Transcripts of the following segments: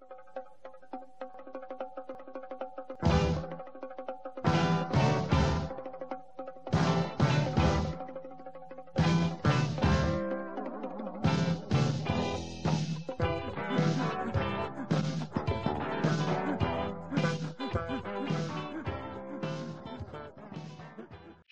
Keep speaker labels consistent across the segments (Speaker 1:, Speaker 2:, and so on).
Speaker 1: 何?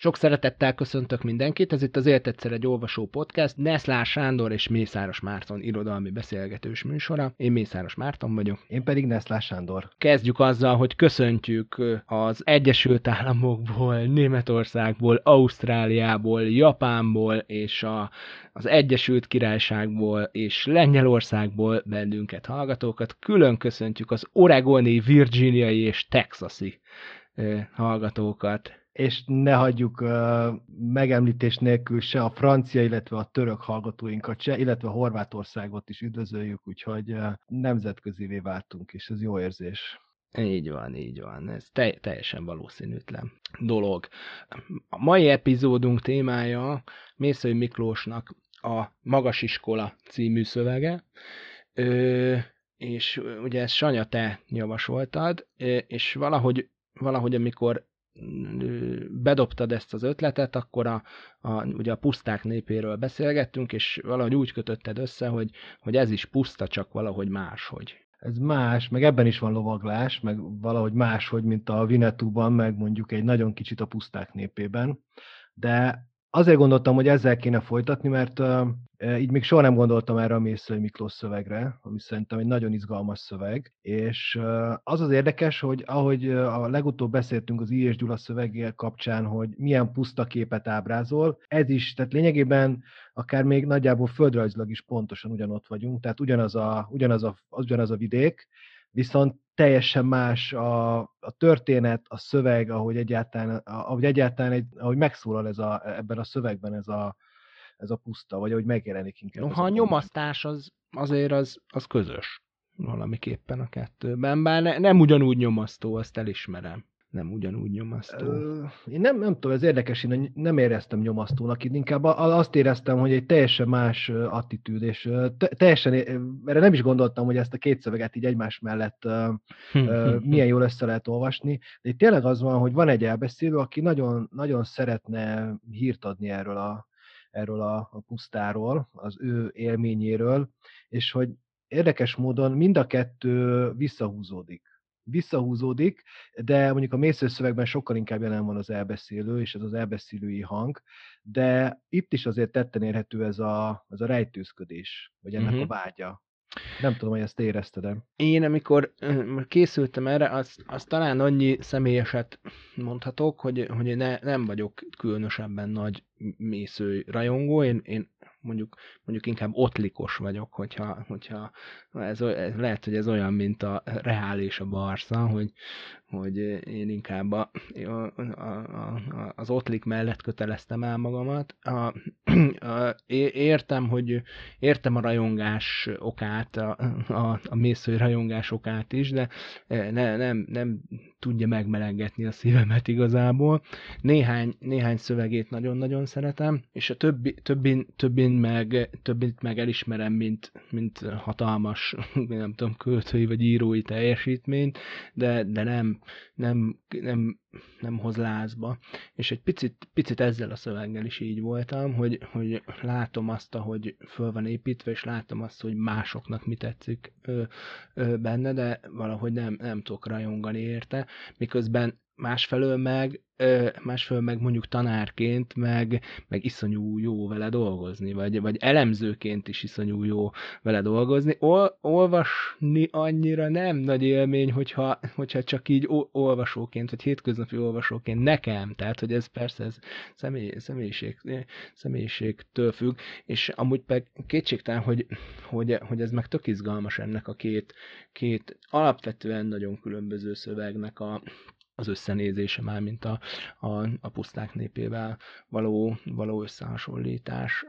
Speaker 1: Sok szeretettel köszöntök mindenkit, ez itt az Élt egyszer egy olvasó podcast, Neszlár Sándor és Mészáros Márton irodalmi beszélgetős műsora. Én Mészáros Márton vagyok.
Speaker 2: Én pedig Neszlár Sándor.
Speaker 1: Kezdjük azzal, hogy köszöntjük az Egyesült Államokból, Németországból, Ausztráliából, Japánból és a, az Egyesült Királyságból és Lengyelországból bennünket hallgatókat. Külön köszöntjük az oregoni, virginiai és texasi hallgatókat
Speaker 2: és ne hagyjuk uh, megemlítés nélkül se a francia, illetve a török hallgatóinkat se, illetve Horvátországot is üdvözöljük, úgyhogy uh, nemzetközivé váltunk, és ez jó érzés.
Speaker 1: Így van, így van. Ez te- teljesen valószínűtlen dolog. A mai epizódunk témája Mészői Miklósnak a Magas Iskola című szövege, Ö, és ugye ezt Sanya, te javasoltad, és valahogy, valahogy amikor bedobtad ezt az ötletet, akkor a, a, ugye a puszták népéről beszélgettünk, és valahogy úgy kötötted össze, hogy, hogy ez is puszta, csak valahogy máshogy.
Speaker 2: Ez más, meg ebben is van lovaglás, meg valahogy máshogy, mint a Vinetúban, meg mondjuk egy nagyon kicsit a puszták népében. De azért gondoltam, hogy ezzel kéne folytatni, mert uh, így még soha nem gondoltam erre a Mészői Miklós szövegre, ami szerintem egy nagyon izgalmas szöveg, és uh, az az érdekes, hogy ahogy a legutóbb beszéltünk az I. és Gyula szövegél kapcsán, hogy milyen puszta képet ábrázol, ez is, tehát lényegében akár még nagyjából földrajzilag is pontosan ugyanott vagyunk, tehát ugyanaz a, ugyanaz a, ugyanaz a vidék, viszont teljesen más a, a történet, a szöveg, ahogy egyáltalán, ahogy egyáltalán egy, ahogy megszólal ez a, ebben a szövegben ez a, ez a puszta, vagy ahogy megjelenik inkább.
Speaker 1: No, ha a nyomasztás az, azért az, az közös valamiképpen a kettőben, bár ne, nem ugyanúgy nyomasztó, azt elismerem nem ugyanúgy nyomasztó?
Speaker 2: Én nem, nem tudom, ez érdekes, én nem éreztem nyomasztónak, én inkább azt éreztem, hogy egy teljesen más attitűd, és teljesen, erre nem is gondoltam, hogy ezt a két szöveget így egymás mellett milyen jól össze lehet olvasni, de itt tényleg az van, hogy van egy elbeszélő, aki nagyon, nagyon szeretne hírt adni erről a, erről a, a pusztáról, az ő élményéről, és hogy érdekes módon mind a kettő visszahúzódik visszahúzódik, de mondjuk a mészőszövegben sokkal inkább jelen van az elbeszélő, és ez az elbeszélői hang, de itt is azért tetten érhető ez a, ez a rejtőzködés, vagy ennek uh-huh. a vágya. Nem tudom, hogy ezt érezted -e.
Speaker 1: Én, amikor készültem erre, az, az talán annyi személyeset mondhatok, hogy, hogy ne, nem vagyok különösebben nagy mésző rajongó. Én, én mondjuk, mondjuk inkább ottlikos vagyok, hogyha, hogyha ez, ez, lehet, hogy ez olyan, mint a Reál és a Barca, hogy, hogy én inkább a, a, a, a, az ottlik mellett köteleztem el magamat. A, a, értem, hogy értem a rajongás okát, a, a, a mészői rajongás okát is, de ne, nem, nem tudja megmelengetni a szívemet igazából. Néhány, néhány szövegét nagyon-nagyon szeretem, és a többi, többin, többin meg, többit meg elismerem, mint, mint hatalmas, nem tudom, költői vagy írói teljesítményt, de, de nem, nem, nem, nem hoz lázba. És egy picit, picit ezzel a szöveggel is így voltam, hogy, hogy látom azt, hogy föl van építve, és látom azt, hogy másoknak mi tetszik ö, ö, benne, de valahogy nem, nem tudok rajongani érte, miközben másfelől meg, másfelől meg mondjuk tanárként, meg, meg iszonyú jó vele dolgozni, vagy, vagy elemzőként is iszonyú jó vele dolgozni. Ol, olvasni annyira nem nagy élmény, hogyha, hogyha csak így olvasóként, vagy hétköznapi olvasóként nekem, tehát hogy ez persze ez személy, személyiség, személyiségtől függ, és amúgy meg kétségtelen, hogy, hogy, hogy ez meg tök izgalmas ennek a két, két alapvetően nagyon különböző szövegnek a, az összenézése már, mint a, a, a puszták népével való, való összehasonlítás.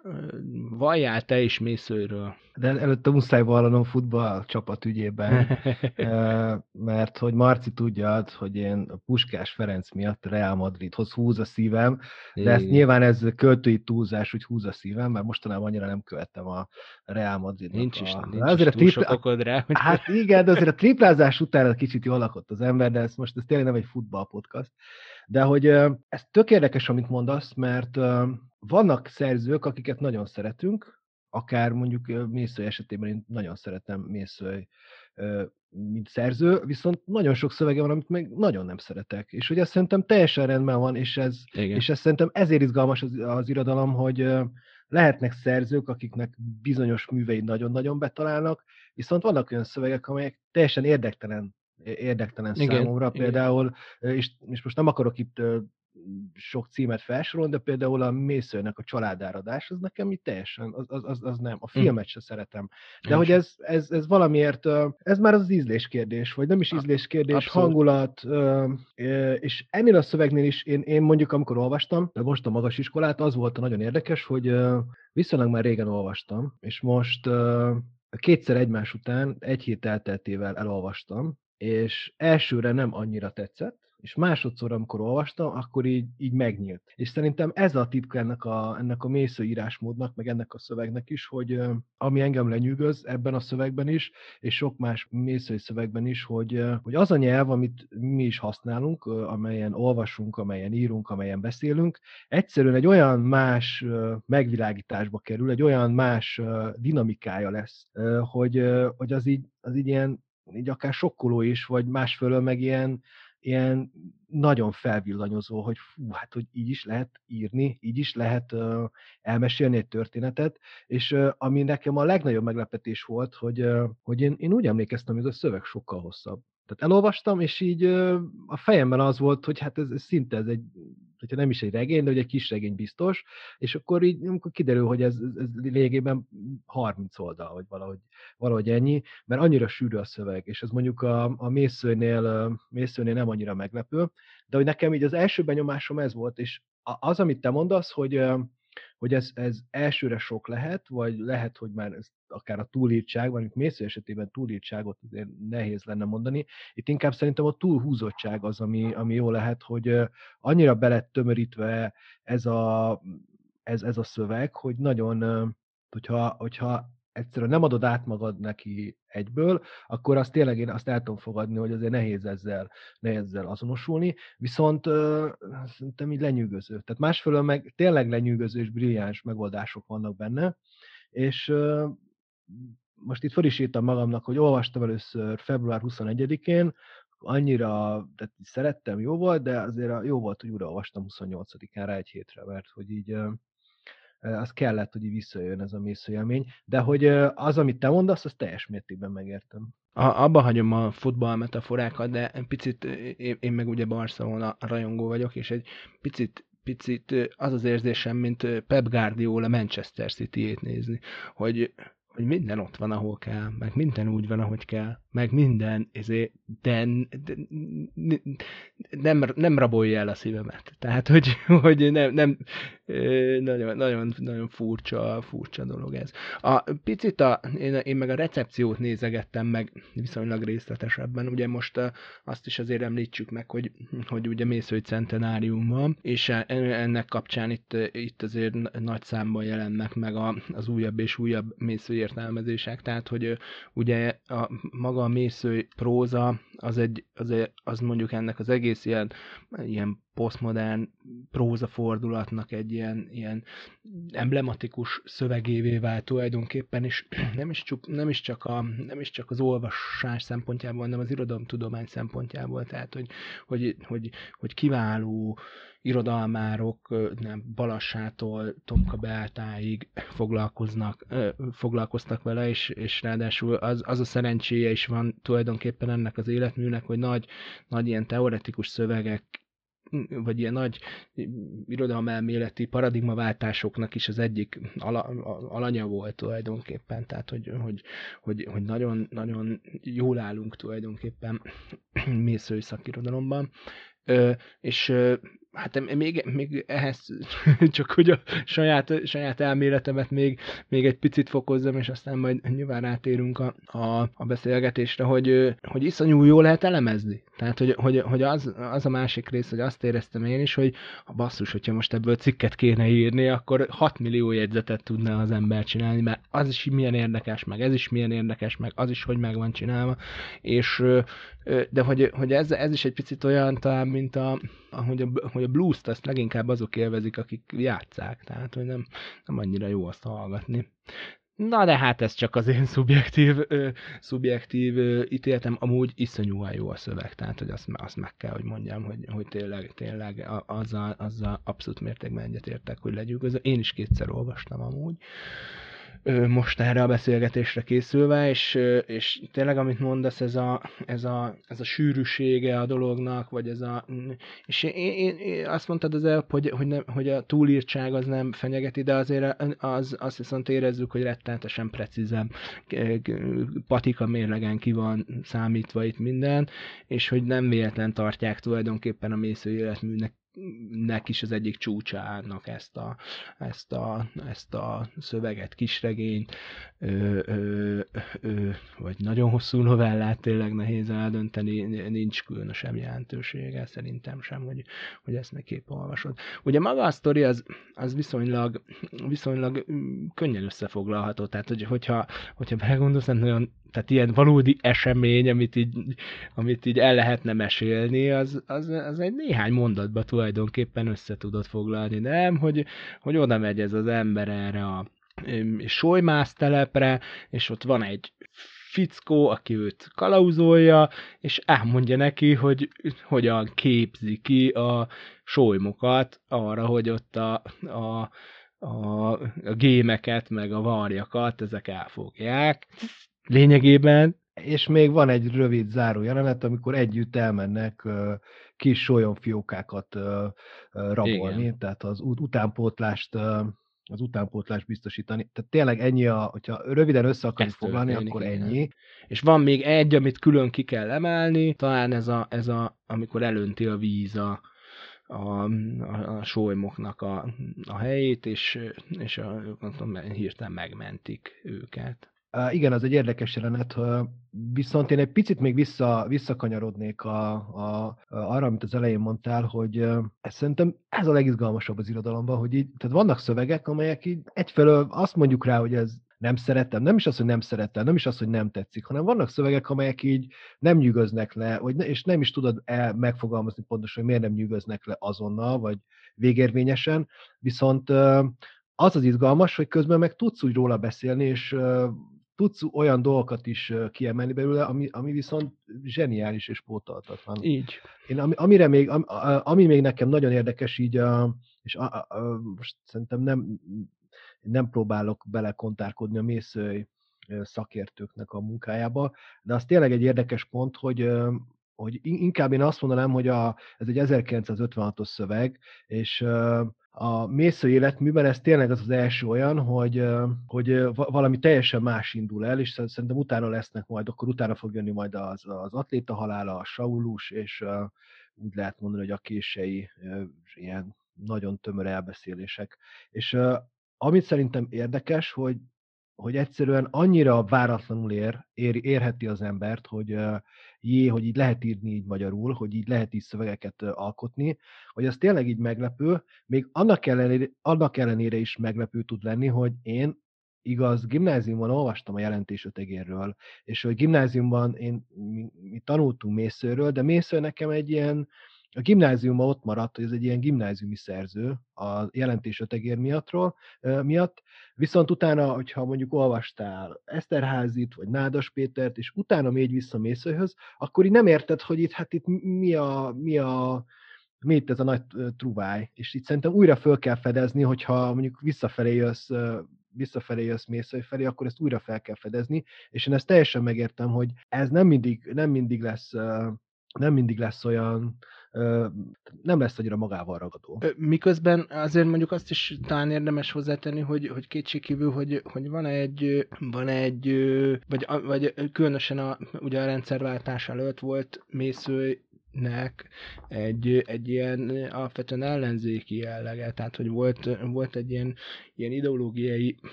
Speaker 1: Valljál te is mészőről?
Speaker 2: De előtte muszáj vallanom futball csapat ügyében, mert hogy Marci tudja, hogy én a Puskás Ferenc miatt Real Madridhoz húz a szívem, de ezt nyilván ez költői túlzás, hogy húz a szívem, mert mostanában annyira nem követtem a Real Madrid.
Speaker 1: Nincs is,
Speaker 2: a...
Speaker 1: nincs azért is a tripla... okod rá.
Speaker 2: Hogy... Hát igen, de azért a triplázás után kicsit jól lakott az ember, de ez most ez tényleg nem egy futballpodcast. De hogy ez tök érdekes, amit mondasz, mert vannak szerzők, akiket nagyon szeretünk, akár mondjuk Mészői esetében én nagyon szeretem Mészői mint szerző, viszont nagyon sok szövege van, amit meg nagyon nem szeretek. És ugye szerintem teljesen rendben van, és ez, Igen. és ez szerintem ezért izgalmas az, az irodalom, hogy lehetnek szerzők, akiknek bizonyos művei nagyon-nagyon betalálnak, viszont vannak olyan szövegek, amelyek teljesen érdektelen érdektelen Igen, számomra. Például, és, és most nem akarok itt sok címet felsorolni, de például a Mészőnek a családáradás, az nekem itt teljesen, az, az, az, az nem. A hm. filmet se szeretem. De hogy ez, ez, ez valamiért, ez már az ízlés kérdés, vagy nem is ízlés kérdés, Abszolút. hangulat, és ennél a szövegnél is én, én mondjuk, amikor olvastam, de most a magas iskolát, az volt a nagyon érdekes, hogy viszonylag már régen olvastam, és most kétszer egymás után, egy hét elteltével elolvastam, és elsőre nem annyira tetszett, és másodszor, amikor olvastam, akkor így, így megnyílt. És szerintem ez a titka ennek a, ennek a mésző írásmódnak, meg ennek a szövegnek is, hogy ami engem lenyűgöz ebben a szövegben is, és sok más mészői szövegben is, hogy, hogy az a nyelv, amit mi is használunk, amelyen olvasunk, amelyen írunk, amelyen beszélünk, egyszerűen egy olyan más megvilágításba kerül, egy olyan más dinamikája lesz, hogy, hogy az így, az így ilyen így akár sokkoló is, vagy másfelől meg ilyen, ilyen nagyon felvillanyozó, hogy fú, hát hogy így is lehet írni, így is lehet uh, elmesélni egy történetet, és uh, ami nekem a legnagyobb meglepetés volt, hogy, uh, hogy én, én úgy emlékeztem, hogy ez a szöveg sokkal hosszabb. Tehát elolvastam, és így a fejemben az volt, hogy hát ez, ez szinte ez egy hogyha nem is egy regény, de hogy egy kis regény biztos, és akkor így amikor kiderül, hogy ez, ez lényegében 30 oldal, vagy valahogy, valahogy ennyi, mert annyira sűrű a szöveg, és ez mondjuk a, a mészőnél, mészőnél nem annyira meglepő, de hogy nekem így az első benyomásom ez volt, és az, amit te mondasz, hogy hogy ez, ez elsőre sok lehet, vagy lehet, hogy már ez akár a túlírtság, vagy Mésző esetében túlírtságot azért nehéz lenne mondani. Itt inkább szerintem a túlhúzottság az, ami, ami jó lehet, hogy annyira be lett tömörítve ez a, ez, ez a szöveg, hogy nagyon, hogyha, hogyha egyszerűen nem adod át magad neki egyből, akkor azt tényleg én azt el tudom fogadni, hogy azért nehéz ezzel, nehéz ezzel azonosulni, viszont uh, szerintem így lenyűgöző. Tehát másfelől meg tényleg lenyűgöző és brilliáns megoldások vannak benne, és uh, most itt fel magamnak, hogy olvastam először február 21-én, annyira tehát szerettem, jó volt, de azért jó volt, hogy újra olvastam 28-án rá egy hétre, mert hogy így az kellett, hogy visszajön ez a mészőjelmény, de hogy az, amit te mondasz, az teljes mértékben megértem.
Speaker 1: A, abba hagyom a futball metaforákat, de picit, én, én meg ugye Barcelona rajongó vagyok, és egy picit picit az az érzésem, mint Pep Guardiola Manchester City-ét nézni, hogy hogy minden ott van, ahol kell, meg minden úgy van, ahogy kell, meg minden, ezért, de, de nem, nem rabolja el a szívemet. Tehát, hogy, hogy nem, nem nagyon, nagyon, nagyon furcsa, furcsa dolog ez. A picit a, én, én meg a recepciót nézegettem meg viszonylag részletesebben. Ugye most azt is azért említsük meg, hogy, hogy ugye Mészői centenárium van, és e, ennek kapcsán itt, itt azért nagy számban jelennek meg a, az újabb és újabb Mészői értelmezések. Tehát, hogy ugye a maga a Mészői próza az, egy, az, az mondjuk ennek az egész ilyen, ilyen posztmodern próza fordulatnak egy ilyen, ilyen emblematikus szövegévé vált tulajdonképpen, és nem is, csak, nem, is csak a, nem is csak az olvasás szempontjából, hanem az irodalomtudomány szempontjából, tehát hogy, hogy, hogy, hogy kiváló irodalmárok nem, Balassától Tomka Beátáig foglalkoznak, foglalkoztak vele, és, és ráadásul az, az a szerencséje is van tulajdonképpen ennek az életműnek, hogy nagy, nagy ilyen teoretikus szövegek vagy ilyen nagy irodalmelméleti paradigmaváltásoknak is az egyik ala, alanya volt tulajdonképpen, tehát hogy, hogy, hogy, hogy nagyon, nagyon jól állunk tulajdonképpen mészői szakirodalomban. és hát még, még ehhez csak hogy a saját, saját elméletemet még, még egy picit fokozzam, és aztán majd nyilván rátérünk a, a, a beszélgetésre, hogy, hogy iszonyú jól lehet elemezni. Tehát, hogy, hogy, hogy az, az, a másik rész, hogy azt éreztem én is, hogy a basszus, hogyha most ebből cikket kéne írni, akkor 6 millió jegyzetet tudna az ember csinálni, mert az is milyen érdekes, meg ez is milyen érdekes, meg az is, hogy meg van csinálva, és de hogy, hogy ez, ez is egy picit olyan talán, mint a, hogy a, hogy a blues-t azt leginkább azok élvezik, akik játszák, tehát hogy nem, nem annyira jó azt hallgatni. Na de hát ez csak az én szubjektív, ö, szubjektív ö, ítéletem, amúgy iszonyúan jó a szöveg, tehát hogy azt, azt meg kell, hogy mondjam, hogy, hogy tényleg, tényleg azzal, azzal abszolút mértékben egyetértek, hogy legyűgöző. Én is kétszer olvastam amúgy. Ö, most erre a beszélgetésre készülve, és, és tényleg, amit mondasz, ez a, ez, a, ez a sűrűsége a dolognak, vagy ez a... És én, én, én azt mondtad az előbb, hogy, hogy, nem, hogy a túlírtság az nem fenyegeti, de azért az, azt viszont érezzük, hogy rettenetesen precízem patika mérlegen ki van számítva itt minden, és hogy nem véletlen tartják tulajdonképpen a mésző életműnek nek is az egyik csúcsának ezt a, ezt a, ezt a szöveget, kisregényt, ö, ö, ö, vagy nagyon hosszú novellát tényleg nehéz eldönteni, nincs különösebb jelentősége, szerintem sem, hogy, hogy ezt meg képp olvasod. Ugye maga a sztori az, az viszonylag, viszonylag mm, könnyen összefoglalható, tehát hogy, hogyha, hogyha belegondolsz, nagyon tehát ilyen valódi esemény, amit így, amit így el lehetne mesélni, az, az, az egy néhány mondatba tulajdonképpen össze tudod foglalni, nem? Hogy, hogy oda megy ez az ember erre a solymász telepre, és ott van egy fickó, aki őt kalauzolja, és elmondja neki, hogy hogyan képzi ki a solymokat arra, hogy ott a, a, a, a gémeket, meg a varjakat, ezek elfogják lényegében.
Speaker 2: És még van egy rövid záró jelenet, amikor együtt elmennek kis solyomfiókákat uh, rabolni, Igen. tehát az utánpótlást az utánpótlást biztosítani. Tehát tényleg ennyi, a, hogyha röviden össze akarjuk foglalni, akkor igen. ennyi.
Speaker 1: És van még egy, amit külön ki kell emelni, talán ez a, ez a amikor elönti a víz a, a, a, a sólymoknak a, a helyét, és, és a, tudom, hirtelen megmentik őket.
Speaker 2: Igen, az egy érdekes jelenet, viszont én egy picit még vissza, visszakanyarodnék a, a, arra, amit az elején mondtál, hogy ez szerintem ez a legizgalmasabb az irodalomban, hogy így, tehát vannak szövegek, amelyek így egyfelől azt mondjuk rá, hogy ez nem szeretem, nem is az, hogy nem szeretem, nem is az, hogy nem tetszik, hanem vannak szövegek, amelyek így nem nyűgöznek le, vagy ne, és nem is tudod el megfogalmazni pontosan, hogy miért nem nyűgöznek le azonnal, vagy végérvényesen, viszont az az izgalmas, hogy közben meg tudsz úgy róla beszélni, és tudsz olyan dolgokat is kiemelni belőle, ami, ami viszont zseniális és pótoltatlan.
Speaker 1: Így.
Speaker 2: Én, ami, amire még, ami, ami még nekem nagyon érdekes így, a, és a, a, most szerintem nem, nem próbálok belekontárkodni a mészői szakértőknek a munkájába, de az tényleg egy érdekes pont, hogy hogy inkább én azt mondanám, hogy a, ez egy 1956-os szöveg, és a mésző életműben ez tényleg az az első olyan, hogy, hogy valami teljesen más indul el, és szerintem utána lesznek majd, akkor utána fog jönni majd az, az atléta halála, a Saulus, és úgy lehet mondani, hogy a kései ilyen nagyon tömör elbeszélések. És amit szerintem érdekes, hogy hogy egyszerűen annyira váratlanul ér, ér, érheti az embert, hogy jé, hogy így lehet írni így magyarul, hogy így lehet így szövegeket alkotni, hogy ez tényleg így meglepő, még annak ellenére, annak ellenére is meglepő tud lenni, hogy én igaz, gimnáziumban olvastam a jelentés ötegérről, és hogy gimnáziumban én, mi, mi tanultunk mészőről, de mésző nekem egy ilyen, a gimnáziumban ott maradt, hogy ez egy ilyen gimnáziumi szerző a jelentés ötegér miattról, miatt, viszont utána, hogyha mondjuk olvastál Eszterházit, vagy Nádas Pétert, és utána még vissza Mészőhöz, akkor így nem érted, hogy itt, hát itt mi a, mi a, mi itt ez a nagy truváj, és itt szerintem újra föl kell fedezni, hogyha mondjuk visszafelé jössz, visszafelé jössz mészői felé, akkor ezt újra fel kell fedezni, és én ezt teljesen megértem, hogy ez nem mindig, nem mindig lesz nem mindig lesz olyan, nem lesz annyira magával ragadó.
Speaker 1: Miközben azért mondjuk azt is talán érdemes hozzátenni, hogy, hogy kétségkívül, hogy, hogy van egy, van egy vagy, vagy különösen a, ugye a rendszerváltás előtt volt mésző nek egy, egy ilyen alapvetően ellenzéki jellege, tehát hogy volt, volt egy ilyen, ilyen ideológiai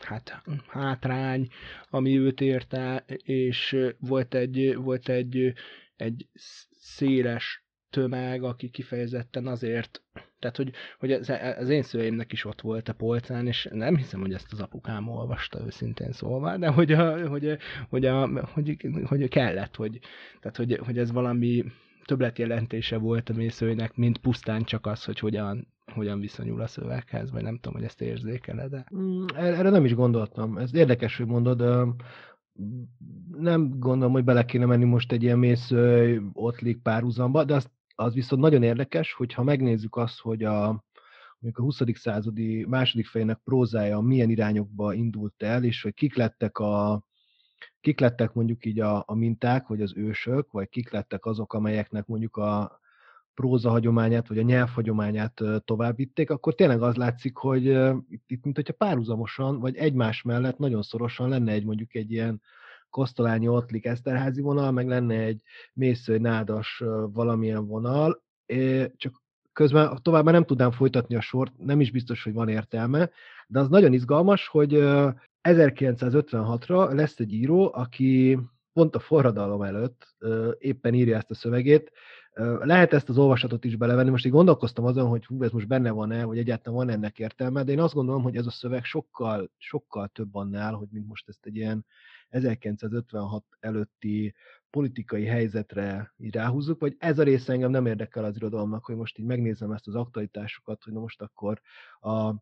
Speaker 1: hát, hátrány, ami őt érte, és volt egy, volt egy, egy széles tömeg, aki kifejezetten azért, tehát hogy, hogy az, az én szüleimnek is ott volt a polcán, és nem hiszem, hogy ezt az apukám olvasta őszintén szólva, de hogy, a, hogy, hogy, a, hogy, hogy kellett, hogy, tehát hogy, hogy ez valami többletjelentése volt a mészőjnek, mint pusztán csak az, hogy hogyan, hogyan viszonyul a szöveghez, vagy nem tudom, hogy ezt érzékeled de...
Speaker 2: Mm, erre nem is gondoltam. Ez érdekes, hogy mondod. Nem gondolom, hogy bele kéne menni most egy ilyen mész ottlik párhuzamba, de az, az viszont nagyon érdekes, hogyha megnézzük azt, hogy a, mondjuk a 20. századi második fejének prózája milyen irányokba indult el, és hogy kik lettek a, kik lettek mondjuk így a, a minták, vagy az ősök, vagy kik lettek azok, amelyeknek mondjuk a próza hagyományát, vagy a nyelvhagyományát tovább vitték, akkor tényleg az látszik, hogy itt, itt mint hogyha párhuzamosan, vagy egymás mellett nagyon szorosan lenne egy mondjuk egy ilyen Kosztolányi Ottlik Eszterházi vonal, meg lenne egy Mészői Nádas valamilyen vonal, csak közben tovább már nem tudnám folytatni a sort, nem is biztos, hogy van értelme, de az nagyon izgalmas, hogy 1956-ra lesz egy író, aki pont a forradalom előtt éppen írja ezt a szövegét. Lehet ezt az olvasatot is belevenni, most így gondolkoztam azon, hogy hú, ez most benne van-e, vagy egyáltalán van ennek értelme, de én azt gondolom, hogy ez a szöveg sokkal, sokkal több annál, hogy mint most ezt egy ilyen 1956 előtti politikai helyzetre így ráhúzzuk, vagy ez a része engem nem érdekel az irodalomnak, hogy most így megnézem ezt az aktualitásokat, hogy na most akkor a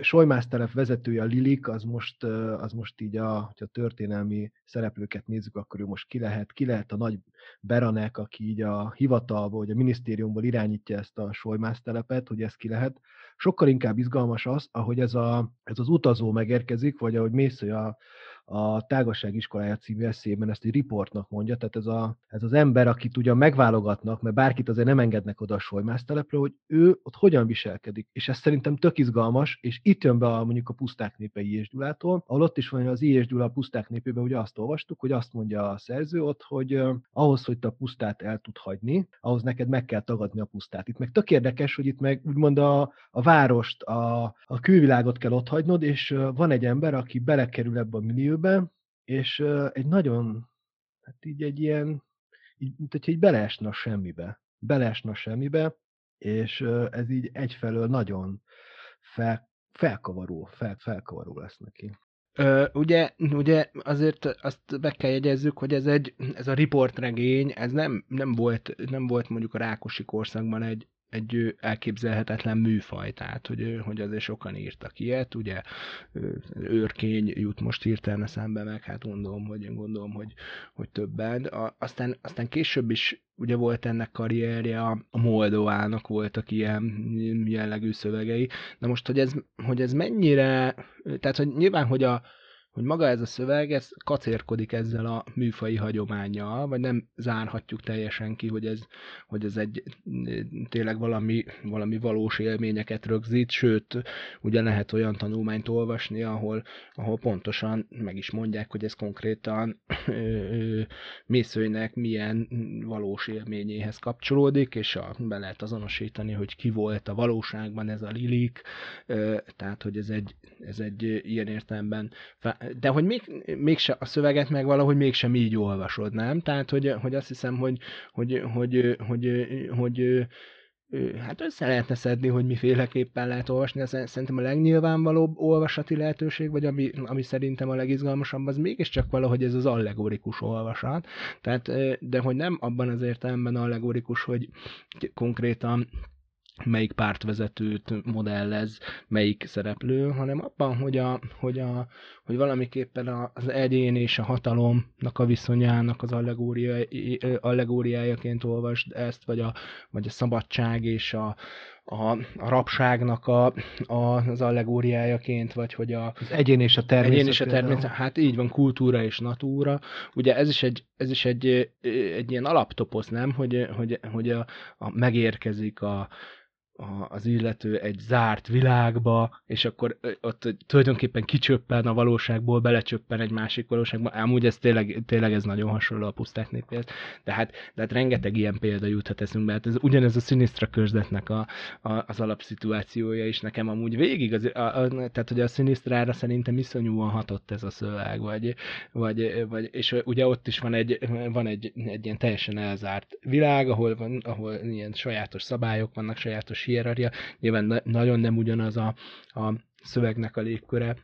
Speaker 2: Solymásztelep vezetője a Lilik, az most, az most így a, a történelmi szereplőket nézzük, akkor ő most ki lehet, ki lehet a nagy Beranek, aki így a hivatalból, vagy a minisztériumból irányítja ezt a Solymásztelepet, hogy ez ki lehet. Sokkal inkább izgalmas az, ahogy ez, a, ez az utazó megérkezik, vagy ahogy Mésző a, a Tágasság iskolája című eszében ezt egy riportnak mondja, tehát ez, a, ez az ember, akit ugyan megválogatnak, mert bárkit azért nem engednek oda a solymásztelepre, hogy ő ott hogyan viselkedik. És ez szerintem tök izgalmas, és itt jön be a, mondjuk a puszták népe I. Gyulától, ahol ott is van az I. Gyula a puszták népében, ugye azt olvastuk, hogy azt mondja a szerző ott, hogy ahhoz, hogy te a pusztát el tud hagyni, ahhoz neked meg kell tagadni a pusztát. Itt meg tök érdekes, hogy itt meg úgymond a, a várost, a, a külvilágot kell ott hagynod, és van egy ember, aki belekerül ebbe a millióba, időbe, és egy nagyon, hát így egy ilyen, így, mint hogyha így beleesne a semmibe. Beleesne a semmibe, és ez így egyfelől nagyon fel, felkavaró, fel, felkavaró lesz neki.
Speaker 1: Ö, ugye, ugye azért azt be kell jegyezzük, hogy ez egy, ez a riportregény, ez nem, nem, volt, nem volt mondjuk a Rákosi korszakban egy, egy elképzelhetetlen műfaj, tehát hogy, hogy azért sokan írtak ilyet, ugye őrkény jut most hirtelen szembe meg, hát gondolom, hogy gondolom, hogy, hogy többen. Aztán, aztán később is ugye volt ennek karrierje, a, Moldovának voltak ilyen jellegű szövegei. Na most, hogy ez, hogy ez mennyire, tehát hogy nyilván, hogy a, hogy maga ez a szöveg, ez kacérkodik ezzel a műfai hagyományjal, vagy nem zárhatjuk teljesen ki, hogy ez, hogy ez egy tényleg valami, valami valós élményeket rögzít, sőt, ugye lehet olyan tanulmányt olvasni, ahol, ahol pontosan meg is mondják, hogy ez konkrétan Mészőjnek milyen valós élményéhez kapcsolódik, és a, be lehet azonosítani, hogy ki volt a valóságban ez a Lilik, ö, tehát, hogy ez egy, ez egy ilyen értelemben de hogy még, mégse a szöveget meg valahogy mégsem így olvasod, nem? Tehát, hogy, hogy azt hiszem, hogy, hogy, hogy, hogy, hogy, hogy hát össze lehetne szedni, hogy miféleképpen lehet olvasni, ez szerintem a legnyilvánvalóbb olvasati lehetőség, vagy ami, ami szerintem a legizgalmasabb, az mégiscsak valahogy ez az allegorikus olvasat. Tehát, de hogy nem abban az értelemben allegorikus, hogy konkrétan melyik pártvezetőt modellez, melyik szereplő, hanem abban, hogy, a, hogy, a, hogy valamiképpen az egyén és a hatalomnak a viszonyának az allegória, allegóriájaként olvasd ezt, vagy a, vagy a szabadság és a, a, a rabságnak a, a, az allegóriájaként, vagy hogy a...
Speaker 2: Az egyén és a természet. Egyén és
Speaker 1: a természet, hát így van, kultúra és natúra. Ugye ez is egy, ez is egy, egy ilyen alaptoposz, nem? Hogy, hogy, hogy a, a megérkezik a, az illető egy zárt világba, és akkor ott tulajdonképpen kicsöppen a valóságból, belecsöppen egy másik valóságba. Amúgy ez tényleg, tényleg ez nagyon hasonló a puszták népéhez. De hát, de hát rengeteg ilyen példa juthat eszünkbe. Hát ez ugyanez a Sinistra körzletnek a, a, az alapszituációja is nekem amúgy végig, az, a, a, tehát hogy a Sinistrára szerintem iszonyúan hatott ez a szöveg, vagy, vagy, vagy és ugye ott is van egy, van egy, egy ilyen teljesen elzárt világ, ahol van, ahol ilyen sajátos szabályok vannak, sajátos hierarchia. Nyilván na- nagyon nem ugyanaz a, a szövegnek a légköre,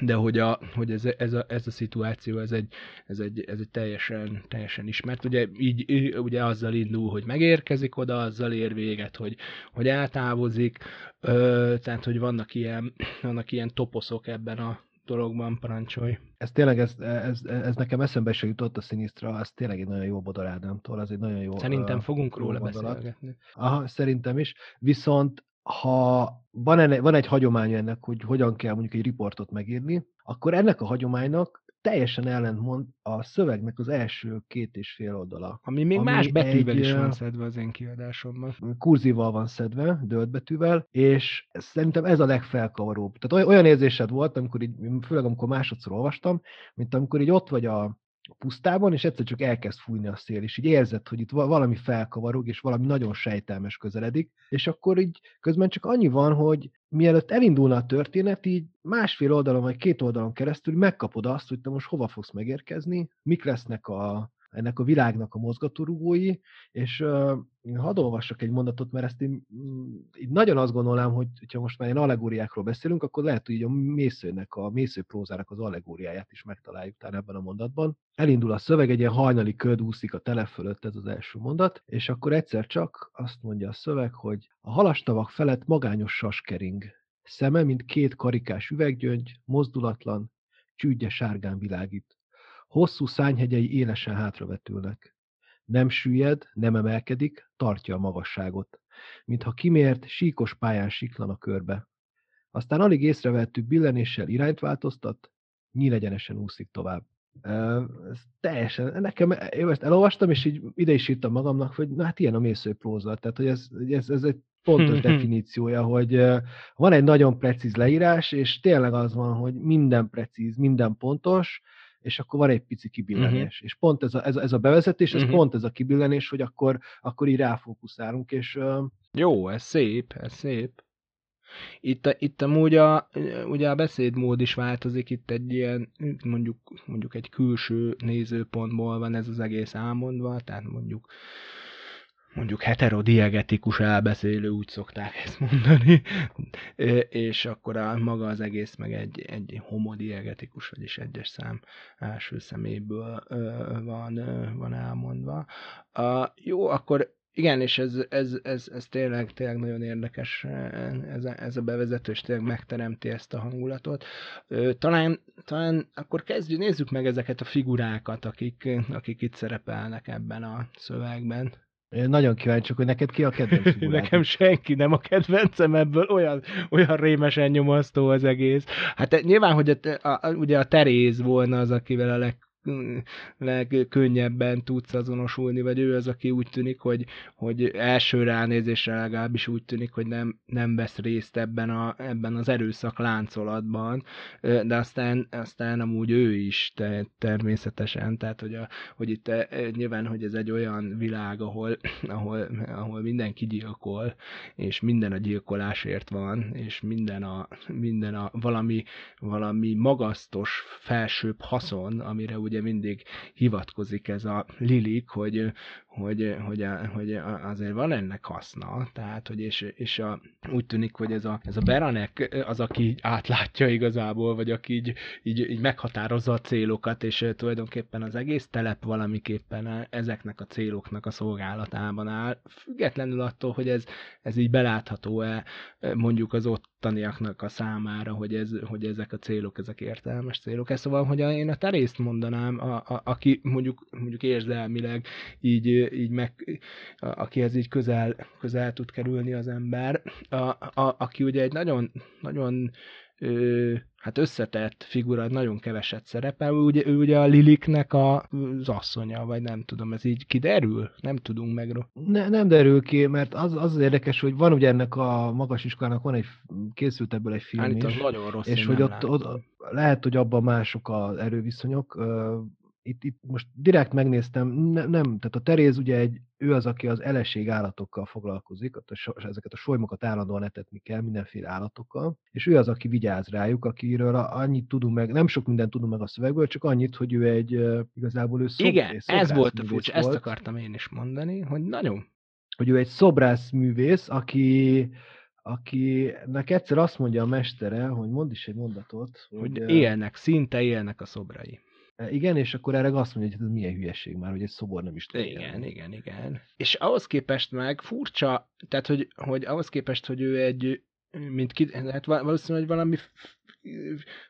Speaker 1: de hogy, a, hogy ez, ez, a, ez a szituáció, ez egy, ez egy, ez egy teljesen, teljesen ismert. Ugye így ugye azzal indul, hogy megérkezik oda, azzal ér véget, hogy, hogy eltávozik, ö, tehát hogy vannak ilyen, vannak ilyen toposzok ebben a dologban, parancsolj.
Speaker 2: Ez tényleg, ez, ez, ez nekem eszembe se jutott a Sinistra, az tényleg egy nagyon jó Bodor Ádámtól, az egy nagyon jó
Speaker 1: Szerintem fogunk róla gondolat. beszélgetni.
Speaker 2: Aha, szerintem is. Viszont ha van, enne, van egy hagyomány ennek, hogy hogyan kell mondjuk egy riportot megírni, akkor ennek a hagyománynak teljesen ellentmond a szövegnek az első két és fél oldala.
Speaker 1: Ami még ami más betűvel egy, is van szedve az én kiadásomban.
Speaker 2: Kurzival van szedve, dölt betűvel, és szerintem ez a legfelkavaróbb. Tehát olyan érzésed volt, amikor így, főleg amikor másodszor olvastam, mint amikor így ott vagy a pusztában, és egyszer csak elkezd fújni a szél, és így érzed, hogy itt valami felkavarog, és valami nagyon sejtelmes közeledik, és akkor így közben csak annyi van, hogy mielőtt elindulna a történet, így másfél oldalon vagy két oldalon keresztül megkapod azt, hogy te most hova fogsz megérkezni, mik lesznek a, ennek a világnak a mozgatórugói, és uh, hadd olvassak egy mondatot, mert ezt én mm, így nagyon azt gondolnám, hogy ha most már ilyen allegóriákról beszélünk, akkor lehet, hogy a mészőnek, a mészőprózának az allegóriáját is megtaláljuk talán ebben a mondatban. Elindul a szöveg, egy ilyen hajnali köd úszik a tele fölött, ez az első mondat, és akkor egyszer csak azt mondja a szöveg, hogy a halastavak felett magányos saskering, szeme, mint két karikás üveggyöngy, mozdulatlan, csügye sárgán világít. Hosszú szányhegyei élesen hátravetülnek. Nem süllyed, nem emelkedik, tartja a magasságot. Mintha kimért, síkos pályán siklan a körbe. Aztán alig észrevettük billenéssel irányt változtat, nyílegyenesen úszik tovább. Ez teljesen, nekem, én ezt elolvastam, és így ide is írtam magamnak, hogy na hát ilyen a mésző próza, tehát hogy ez, ez, ez egy pontos definíciója, hogy van egy nagyon precíz leírás, és tényleg az van, hogy minden precíz, minden pontos, és akkor van egy pici kibillenés. Uh-huh. És pont ez a, ez a, ez a bevezetés, ez uh-huh. pont ez a kibillenés, hogy akkor, akkor így ráfókuszálunk, és... Uh...
Speaker 1: Jó, ez szép, ez szép. Itt, a, itt amúgy a, ugye a beszédmód is változik, itt egy ilyen, mondjuk, mondjuk egy külső nézőpontból van ez az egész elmondva, tehát mondjuk mondjuk heterodiegetikus elbeszélő, úgy szokták ezt mondani, és akkor a, maga az egész meg egy, egy homodiegetikus, vagyis egyes szám első szeméből van, van elmondva. A, jó, akkor igen, és ez, ez, ez, ez tényleg, tényleg nagyon érdekes ez a, ez a bevezető, és tényleg megteremti ezt a hangulatot. Talán, talán akkor kezdjük, nézzük meg ezeket a figurákat, akik, akik itt szerepelnek ebben a szövegben.
Speaker 2: Én nagyon kíváncsi, hogy neked ki a kedvenc
Speaker 1: Nekem senki nem a kedvencem ebből, olyan, olyan rémesen nyomasztó az egész. Hát nyilván, hogy a, a, ugye a Teréz volna az, akivel a leg, legkönnyebben tudsz azonosulni, vagy ő az, aki úgy tűnik, hogy, hogy első ránézésre legalábbis úgy tűnik, hogy nem, nem vesz részt ebben, a, ebben az erőszak láncolatban, de aztán, aztán amúgy ő is te, természetesen, tehát hogy, a, hogy itt nyilván, hogy ez egy olyan világ, ahol, ahol, ahol mindenki gyilkol, és minden a gyilkolásért van, és minden a, minden a valami, valami magasztos, felsőbb haszon, amire úgy ugye mindig hivatkozik ez a Lilik, hogy, hogy, hogy, hogy azért van ennek haszna, tehát, hogy és, és a, úgy tűnik, hogy ez a, ez a Beranek az, aki átlátja igazából, vagy aki így, így, így meghatározza a célokat, és tulajdonképpen az egész telep valamiképpen ezeknek a céloknak a szolgálatában áll, függetlenül attól, hogy ez, ez így belátható-e mondjuk az ottaniaknak a számára, hogy, ez, hogy ezek a célok, ezek értelmes célok. Ez szóval, hogy én a terészt mondanám, a, a, aki mondjuk, mondjuk érzelmileg így így meg, akihez így közel, közel tud kerülni az ember, a, a, aki ugye egy nagyon, nagyon ö, hát összetett figura, nagyon keveset szerepel. Ő ugye, ő ugye a Liliknek a, az asszonya, vagy nem tudom, ez így kiderül? Nem tudunk meg.
Speaker 2: Ne, nem derül ki, mert az, az érdekes, hogy van ugye ennek a magas iskolának van egy, készült ebből egy film
Speaker 1: Állítom,
Speaker 2: is,
Speaker 1: nagyon rossz,
Speaker 2: és hogy ott, ott, lehet, hogy abban mások az erőviszonyok. Itt, itt most direkt megnéztem, ne, nem, tehát a Teréz ugye egy, ő az, aki az eleség állatokkal foglalkozik, a, ezeket a solymokat állandóan etetni kell mindenféle állatokkal, és ő az, aki vigyáz rájuk, akiről annyit tudunk meg, nem sok mindent tudunk meg a szövegből, csak annyit, hogy ő egy, igazából ő szob,
Speaker 1: Igen, ez volt a furcsa, ezt akartam én is mondani, hogy nagyon
Speaker 2: hogy ő egy szobrászművész, aki, akinek egyszer azt mondja a mestere, hogy mond is egy mondatot,
Speaker 1: hogy
Speaker 2: hogy,
Speaker 1: élnek, szinte élnek a szobrai.
Speaker 2: Igen, és akkor erre azt mondja, hogy ez milyen hülyeség már, hogy egy szobor nem is tud
Speaker 1: Igen,
Speaker 2: élni.
Speaker 1: igen, igen. És ahhoz képest meg furcsa, tehát hogy, hogy ahhoz képest, hogy ő egy, mint ki, hát val- valószínűleg valami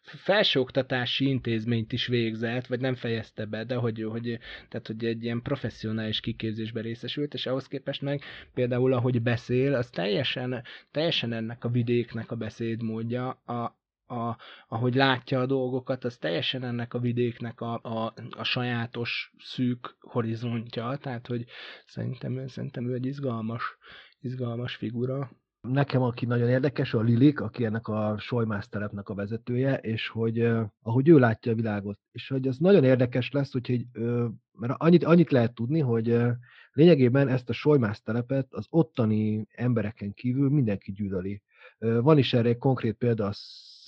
Speaker 1: felsőoktatási intézményt is végzett, vagy nem fejezte be, de hogy, hogy, tehát, hogy egy ilyen professzionális kiképzésben részesült, és ahhoz képest meg például ahogy beszél, az teljesen, teljesen ennek a vidéknek a beszédmódja, a, a, ahogy látja a dolgokat, az teljesen ennek a vidéknek a, a, a sajátos szűk horizontja, tehát hogy szerintem, szerintem ő egy izgalmas, izgalmas figura.
Speaker 2: Nekem, aki nagyon érdekes, a Lilik, aki ennek a Solymász telepnek a vezetője, és hogy uh, ahogy ő látja a világot, és hogy ez nagyon érdekes lesz, hogy, uh, mert annyit, annyit lehet tudni, hogy uh, lényegében ezt a Solymász telepet az ottani embereken kívül mindenki gyűlöli. Van is erre egy konkrét példa a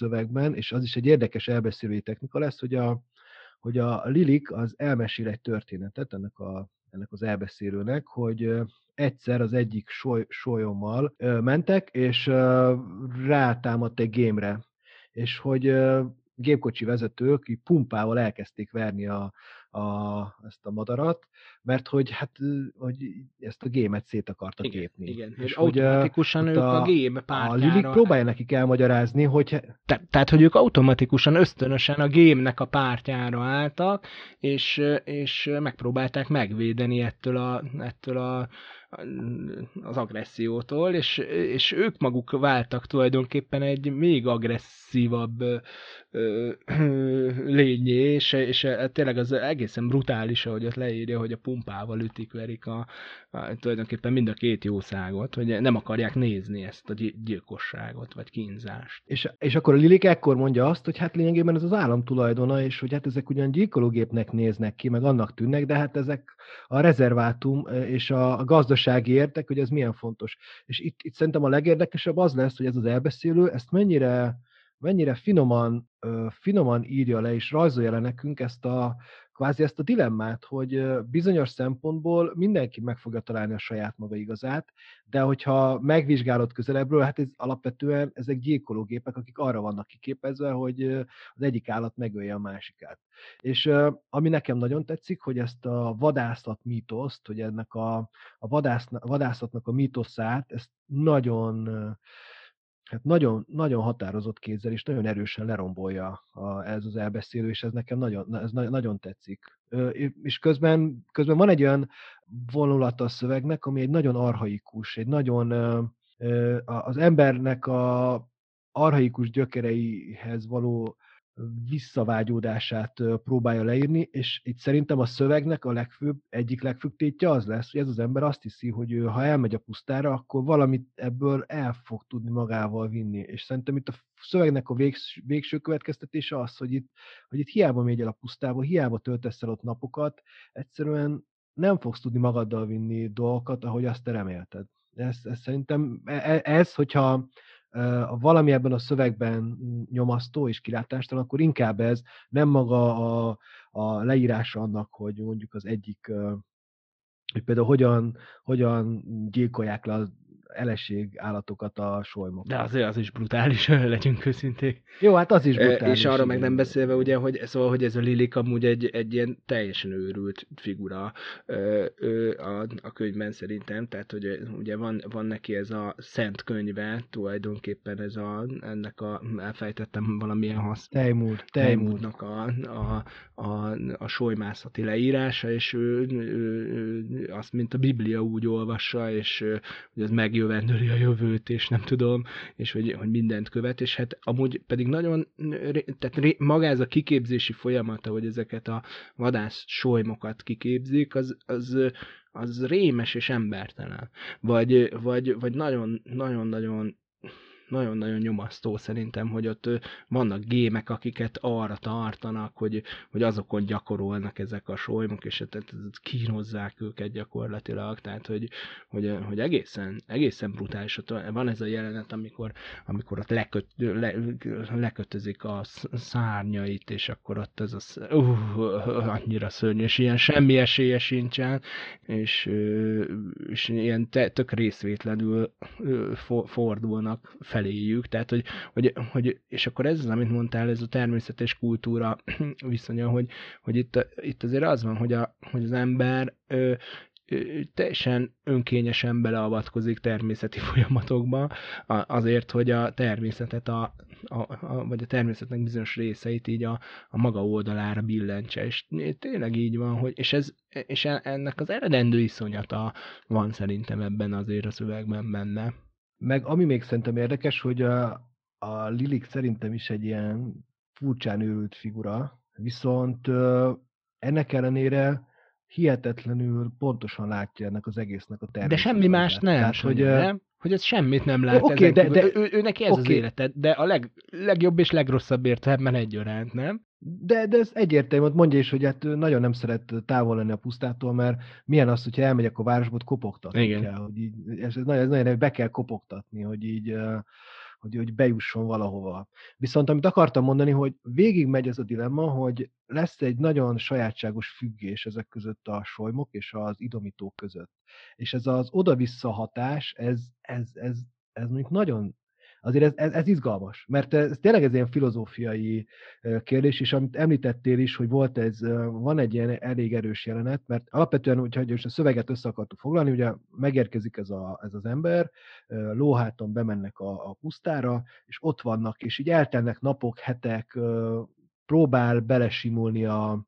Speaker 2: szövegben, és az is egy érdekes elbeszélői technika lesz, hogy a, hogy a Lilik az elmesél egy történetet ennek, a, ennek az elbeszélőnek, hogy egyszer az egyik soly, mentek, és rátámadt egy gémre, és hogy gépkocsi vezetők így pumpával elkezdték verni a, a, ezt a madarat, mert hogy hát hogy ezt a gémet szét akarta
Speaker 1: Igen,
Speaker 2: gépni.
Speaker 1: igen.
Speaker 2: És hogy,
Speaker 1: automatikusan ők a,
Speaker 2: a-
Speaker 1: gém
Speaker 2: A Lilik
Speaker 1: pártjára...
Speaker 2: próbálja nekik elmagyarázni, hogy
Speaker 1: Te, tehát, hogy ők automatikusan, ösztönösen a gémnek a pártjára álltak, és, és megpróbálták megvédeni ettől, a, ettől a, az agressziótól, és, és ők maguk váltak tulajdonképpen egy még agresszívabb ö, lényé, és, és tényleg az egészen brutális, ahogy ott leírja, hogy a pumpával ütik, verik a, a, tulajdonképpen mind a két jószágot, hogy nem akarják nézni ezt a gy- gyilkosságot, vagy kínzást.
Speaker 2: És, és akkor a Lilik ekkor mondja azt, hogy hát lényegében ez az állam tulajdona, és hogy hát ezek ugyan gyilkológépnek néznek ki, meg annak tűnnek, de hát ezek a rezervátum és a, a gazdasági értek, hogy ez milyen fontos. És itt, itt szerintem a legérdekesebb az lesz, hogy ez az elbeszélő ezt mennyire, mennyire finoman, finoman írja le és rajzolja le nekünk ezt a kvázi ezt a dilemmát, hogy bizonyos szempontból mindenki meg fogja találni a saját maga igazát, de hogyha megvizsgálod közelebbről, hát ez alapvetően ezek gyilkológépek, akik arra vannak kiképezve, hogy az egyik állat megölje a másikát. És ami nekem nagyon tetszik, hogy ezt a vadászat mítoszt, hogy ennek a, a vadász, vadászatnak a mítoszát, ezt nagyon hát nagyon, nagyon határozott kézzel és nagyon erősen lerombolja a, ez az elbeszélő, és ez nekem nagyon, ez na- nagyon tetszik. És közben, közben van egy olyan vonulata a szövegnek, ami egy nagyon arhaikus, egy nagyon az embernek a arhaikus gyökereihez való visszavágyódását próbálja leírni, és itt szerintem a szövegnek a legfőbb, egyik legfőbb tétje az lesz, hogy ez az ember azt hiszi, hogy ha elmegy a pusztára, akkor valamit ebből el fog tudni magával vinni. És szerintem itt a szövegnek a végs, végső következtetése az, hogy itt, hogy itt hiába mégy el a pusztába, hiába töltesz el ott napokat, egyszerűen nem fogsz tudni magaddal vinni dolgokat, ahogy azt te remélted. Ez, ez szerintem, e- e- ez, hogyha valami ebben a szövegben nyomasztó és kilátástalan, akkor inkább ez nem maga a, a leírása annak, hogy mondjuk az egyik, hogy például hogyan, hogyan gyilkolják le az eleség állatokat a solymok.
Speaker 1: De azért az is brutális, legyünk őszinték.
Speaker 2: Jó, hát az is brutális.
Speaker 1: És arra meg nem beszélve, ugye, hogy, szóval, hogy ez a Lilik amúgy egy, egy ilyen teljesen őrült figura ö, ö, a, a könyvben szerintem, tehát hogy ugye van, van neki ez a szent könyve, tulajdonképpen ez a, ennek a, elfejtettem valamilyen hasz,
Speaker 2: Tejmúr, Tejmúr.
Speaker 1: Tejmúdnak a, a, a, a solymászati leírása, és ő, ő, ő azt, mint a Biblia úgy olvassa, és ő, hogy ez megjön megjövendőli a jövőt, és nem tudom, és hogy, hogy mindent követ, és hát amúgy pedig nagyon, tehát maga ez a kiképzési folyamata, hogy ezeket a vadász solymokat kiképzik, az, az, az rémes és embertelen. Vagy, vagy, vagy nagyon, nagyon, nagyon nagyon-nagyon nyomasztó szerintem, hogy ott vannak gémek, akiket arra tartanak, hogy, hogy azokon gyakorolnak ezek a solymok, és tehát kínozzák őket gyakorlatilag, tehát hogy, hogy, hogy egészen, egészen brutális. Ott van ez a jelenet, amikor, amikor ott leköt, le, lekötözik a szárnyait, és akkor ott ez az uh, annyira szörnyű, és ilyen semmi esélye sincsen, és, és ilyen tök részvétlenül fordulnak fel feléjük, tehát hogy, hogy, hogy, és akkor ez az, amit mondtál, ez a természetes kultúra viszonya, hogy, hogy itt, itt azért az van, hogy, a, hogy az ember ö, teljesen önkényesen beleavatkozik természeti folyamatokba, azért, hogy a természetet, a, a, a, vagy a természetnek bizonyos részeit így a, a maga oldalára billentse. És tényleg így van, hogy, és, ez, és ennek az eredendő iszonyata van szerintem ebben azért a szövegben benne.
Speaker 2: Meg ami még szerintem érdekes, hogy a, a Lilik szerintem is egy ilyen furcsán őrült figura, viszont ennek ellenére hihetetlenül pontosan látja ennek az egésznek a
Speaker 1: természetét. De semmi más nem, Tehát, hogy, nem? Hogy ez semmit nem lát. Oké, okay, de, de, ő, ő, neki ez okay. az életed, de a leg, legjobb és legrosszabb értelemben egyaránt, nem?
Speaker 2: De, de ez egyértelmű, mondja is, hogy hát nagyon nem szeret távol lenni a pusztától, mert milyen az, hogyha elmegyek a városba, kopogtatni Igen. kell. Hogy így, ez, ez, nagyon, ez nagyon, be kell kopogtatni, hogy így hogy, hogy bejusson valahova. Viszont amit akartam mondani, hogy végig megy ez a dilemma, hogy lesz egy nagyon sajátságos függés ezek között a solymok és az idomítók között. És ez az oda-vissza hatás, ez, ez, ez, ez mondjuk nagyon azért ez, ez, ez izgalmas, mert ez tényleg ez ilyen filozófiai kérdés, és amit említettél is, hogy volt ez, van egy ilyen elég erős jelenet, mert alapvetően, hogyha a szöveget össze akartuk foglalni, ugye megérkezik ez, a, ez az ember, lóháton bemennek a, a pusztára, és ott vannak, és így eltelnek napok, hetek, próbál belesimulni a,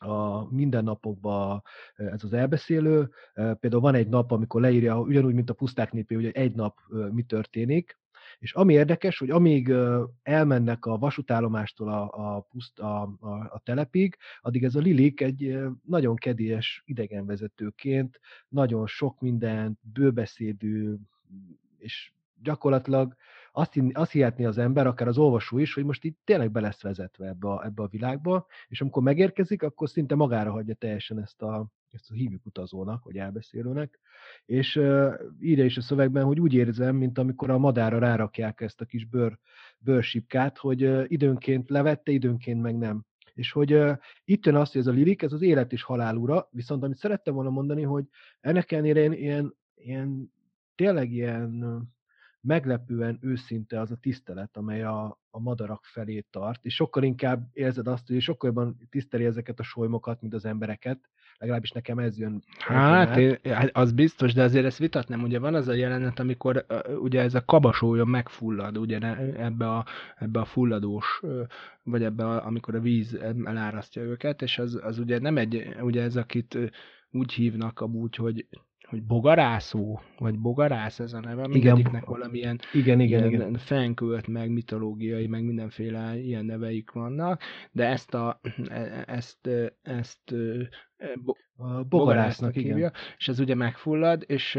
Speaker 2: a mindennapokba ez az elbeszélő. Például van egy nap, amikor leírja, ugyanúgy, mint a puszták népé, hogy egy nap mi történik, és ami érdekes, hogy amíg elmennek a vasútállomástól a, a, puszt, a, a, a telepig, addig ez a Lilik egy nagyon kedélyes idegenvezetőként, nagyon sok mindent, bőbeszédű, és gyakorlatilag azt, hinni, azt hihetni az ember, akár az olvasó is, hogy most itt tényleg be lesz vezetve ebbe a, ebbe a világba, és amikor megérkezik, akkor szinte magára hagyja teljesen ezt a, ezt hívjuk utazónak, vagy elbeszélőnek, és uh, írja is a szövegben, hogy úgy érzem, mint amikor a madára rárakják ezt a kis bőr, bőrsipkát, hogy időnként levette, időnként meg nem. És hogy uh, itt jön azt, hogy ez a lirik, ez az élet és halál ura, viszont amit szerettem volna mondani, hogy ennek ellenére ilyen, ilyen, ilyen tényleg ilyen meglepően őszinte az a tisztelet, amely a, a madarak felé tart, és sokkal inkább érzed azt, hogy sokkal jobban tiszteli ezeket a solymokat, mint az embereket, legalábbis nekem ez jön.
Speaker 1: Hát, én, hát az biztos, de azért ezt vitatnám, ugye van az a jelenet, amikor ugye ez a kabasója megfullad, ugye ebbe a, ebbe a fulladós, vagy ebbe, a, amikor a víz elárasztja őket, és az, az ugye nem egy, ugye ez, akit úgy hívnak amúgy, hogy hogy bogarászó, vagy bogarász ez a neve, mindegyiknek valamilyen
Speaker 2: igen, igen,
Speaker 1: ilyen igen. fenkölt, meg mitológiai, meg mindenféle ilyen neveik vannak, de ezt a, e, ezt, ezt
Speaker 2: a bogarásznak hívja,
Speaker 1: és ez ugye megfullad, és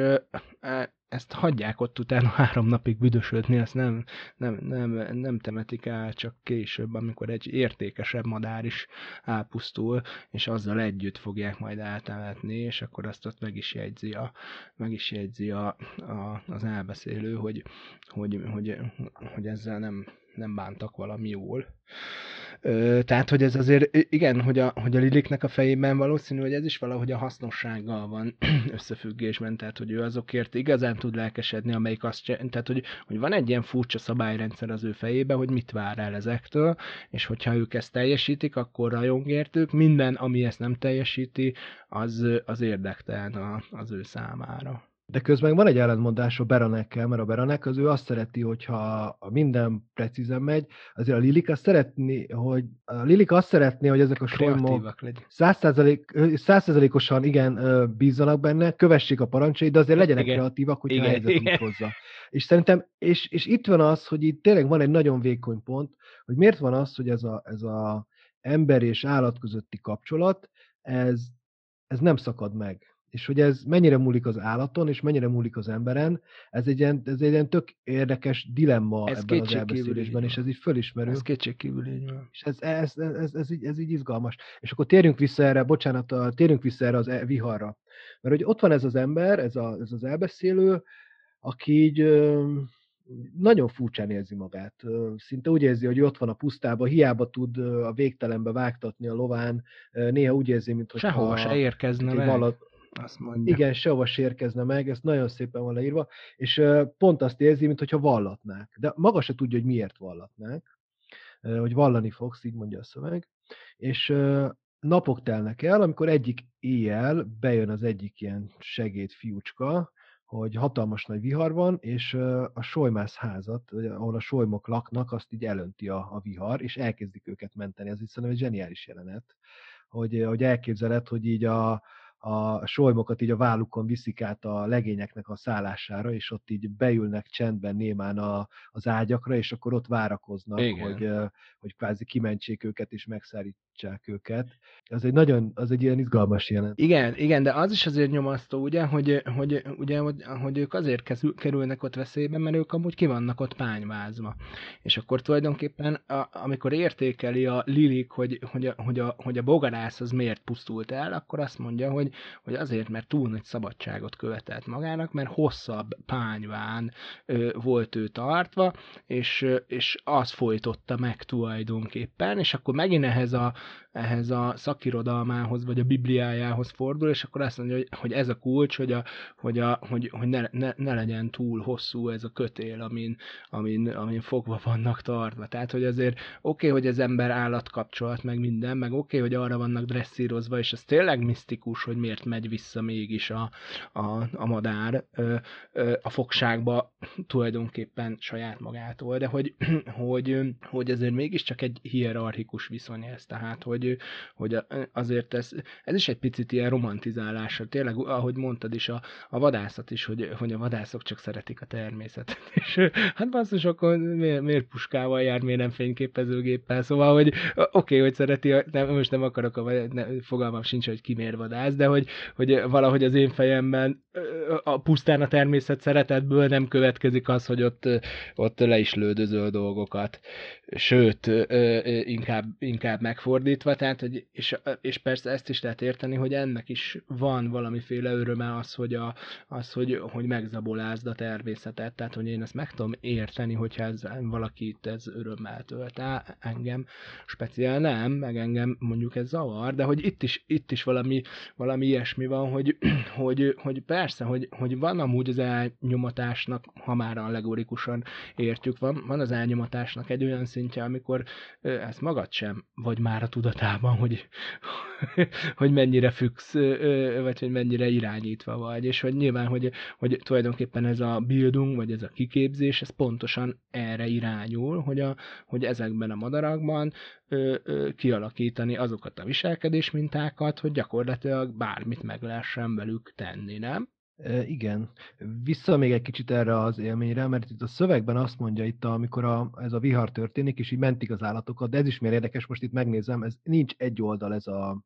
Speaker 1: e, ezt hagyják ott utána három napig büdösödni, ezt nem, nem, nem, nem temetik el, csak később, amikor egy értékesebb madár is elpusztul, és azzal együtt fogják majd eltemetni, és akkor azt ott meg is jegyzi, a, meg is jegyzi a, a, az elbeszélő, hogy, hogy, hogy, hogy ezzel nem, nem bántak valami jól. Ö, tehát, hogy ez azért, igen, hogy a, hogy a Liliknek a fejében valószínű, hogy ez is valahogy a hasznossággal van összefüggésben, tehát, hogy ő azokért igazán tud lelkesedni, amelyik azt, tehát, hogy, hogy van egy ilyen furcsa szabályrendszer az ő fejében, hogy mit vár el ezektől, és hogyha ők ezt teljesítik, akkor rajong értük, minden, ami ezt nem teljesíti, az, az érdektelen az ő számára.
Speaker 2: De közben van egy ellentmondás a Beranekkel, mert a Beranek az ő azt szereti, hogyha minden precízen megy, azért a Lilik azt szeretni, hogy a Lilik azt szeretné, hogy ezek a solymok százszerzalékosan igen bízzanak benne, kövessék a parancsait, de azért legyenek igen. kreatívak, hogyha igen. helyzet igen. hozzá. És szerintem, és, és itt van az, hogy itt tényleg van egy nagyon vékony pont, hogy miért van az, hogy ez a, ez a ember és állat közötti kapcsolat, ez, ez nem szakad meg és hogy ez mennyire múlik az állaton, és mennyire múlik az emberen, ez egy ilyen, ez egy ilyen tök érdekes dilemma ez ebben az elbeszélésben, és ez így fölismerő.
Speaker 1: Ez kétségkívül így van.
Speaker 2: És ez, ez, ez, ez, ez, így, ez így izgalmas. És akkor térjünk vissza erre, bocsánat, térjünk vissza erre az e, viharra. Mert hogy ott van ez az ember, ez, a, ez az elbeszélő, aki így nagyon furcsán érzi magát. Szinte úgy érzi, hogy ott van a pusztában, hiába tud a végtelenbe vágtatni a lován, néha úgy érzi, mint hogy
Speaker 1: Sehova se érkezne meg. Valad,
Speaker 2: azt mondja. Igen, sehova sérkezne meg, ez nagyon szépen van leírva, és pont azt érzi, mintha vallatnák. De maga se tudja, hogy miért vallatnák, hogy vallani fogsz, így mondja a szöveg. És napok telnek el, amikor egyik éjjel bejön az egyik ilyen segéd fiúcska, hogy hatalmas nagy vihar van, és a solymász házat, ahol a solymok laknak, azt így elönti a, a vihar, és elkezdik őket menteni. Ez itt szerintem egy zseniális jelenet, hogy, hogy elképzeled, hogy így a, a solymokat így a vállukon viszik át a legényeknek a szállására, és ott így beülnek csendben némán a, az ágyakra, és akkor ott várakoznak, hogy, hogy kvázi kimentsék őket és megszállítsák őket. Az egy nagyon, az egy ilyen izgalmas jelent.
Speaker 1: Igen, igen, de az is azért nyomasztó, ugye, hogy, hogy, ugye, hogy, hogy ők azért kerülnek ott veszélybe, mert ők amúgy ki vannak ott pányvázva. És akkor tulajdonképpen, a, amikor értékeli a Lilik, hogy, hogy, a, hogy, a, hogy a bogarász az miért pusztult el, akkor azt mondja, hogy, hogy azért, mert túl nagy szabadságot követelt magának, mert hosszabb pányván ö, volt ő tartva, és, és az folytotta meg tulajdonképpen, és akkor megint ehhez a, ehhez a szakirodalmához, vagy a bibliájához fordul, és akkor azt mondja, hogy, hogy ez a kulcs, hogy, a, hogy, a, hogy, hogy ne, ne, ne, legyen túl hosszú ez a kötél, amin, amin, amin fogva vannak tartva. Tehát, hogy azért oké, okay, hogy az ember-állat kapcsolat, meg minden, meg oké, okay, hogy arra vannak dresszírozva, és ez tényleg misztikus, hogy miért megy vissza mégis a, a, a madár ö, ö, a fogságba tulajdonképpen saját magától, de hogy, hogy, hogy ezért mégiscsak egy hierarchikus viszony ez, tehát, hogy hogy, hogy azért ez, ez is egy picit ilyen romantizálása. Tényleg, ahogy mondtad is, a, a vadászat is, hogy, hogy a vadászok csak szeretik a természetet. És hát basszus, akkor miért, miért puskával jár, miért nem fényképezőgéppel? Szóval, hogy oké, okay, hogy szereti, nem, most nem akarok, a, ne, fogalmam sincs, hogy ki miért vadász, de hogy, hogy valahogy az én fejemben a pusztán a természet szeretetből nem következik az, hogy ott, ott le is lődözöl dolgokat. Sőt, inkább, inkább megfordítva, fordítva, tehát, hogy, és, és persze ezt is lehet érteni, hogy ennek is van valamiféle öröme az, hogy, a, az, hogy, hogy megzabolázd a természetet, tehát, hogy én ezt meg tudom érteni, hogyha ez valakit ez örömmel tölt el, engem. Speciál nem, meg engem mondjuk ez zavar, de hogy itt is, itt is valami, valami ilyesmi van, hogy, hogy, hogy persze, hogy, hogy van amúgy az elnyomatásnak, ha már allegorikusan értjük, van, van az elnyomatásnak egy olyan szintje, amikor ezt magad sem vagy már tudatában, hogy, hogy mennyire függsz, vagy hogy mennyire irányítva vagy, és hogy nyilván, hogy, hogy tulajdonképpen ez a building, vagy ez a kiképzés, ez pontosan erre irányul, hogy, a, hogy ezekben a madarakban ö, ö, kialakítani azokat a viselkedésmintákat, hogy gyakorlatilag bármit meg lehessen velük tenni, nem?
Speaker 2: Igen. Vissza még egy kicsit erre az élményre, mert itt a szövegben azt mondja itt, amikor a, ez a vihar történik, és így mentik az állatokat, de ez is miért érdekes, most itt megnézem, ez nincs egy oldal ez a,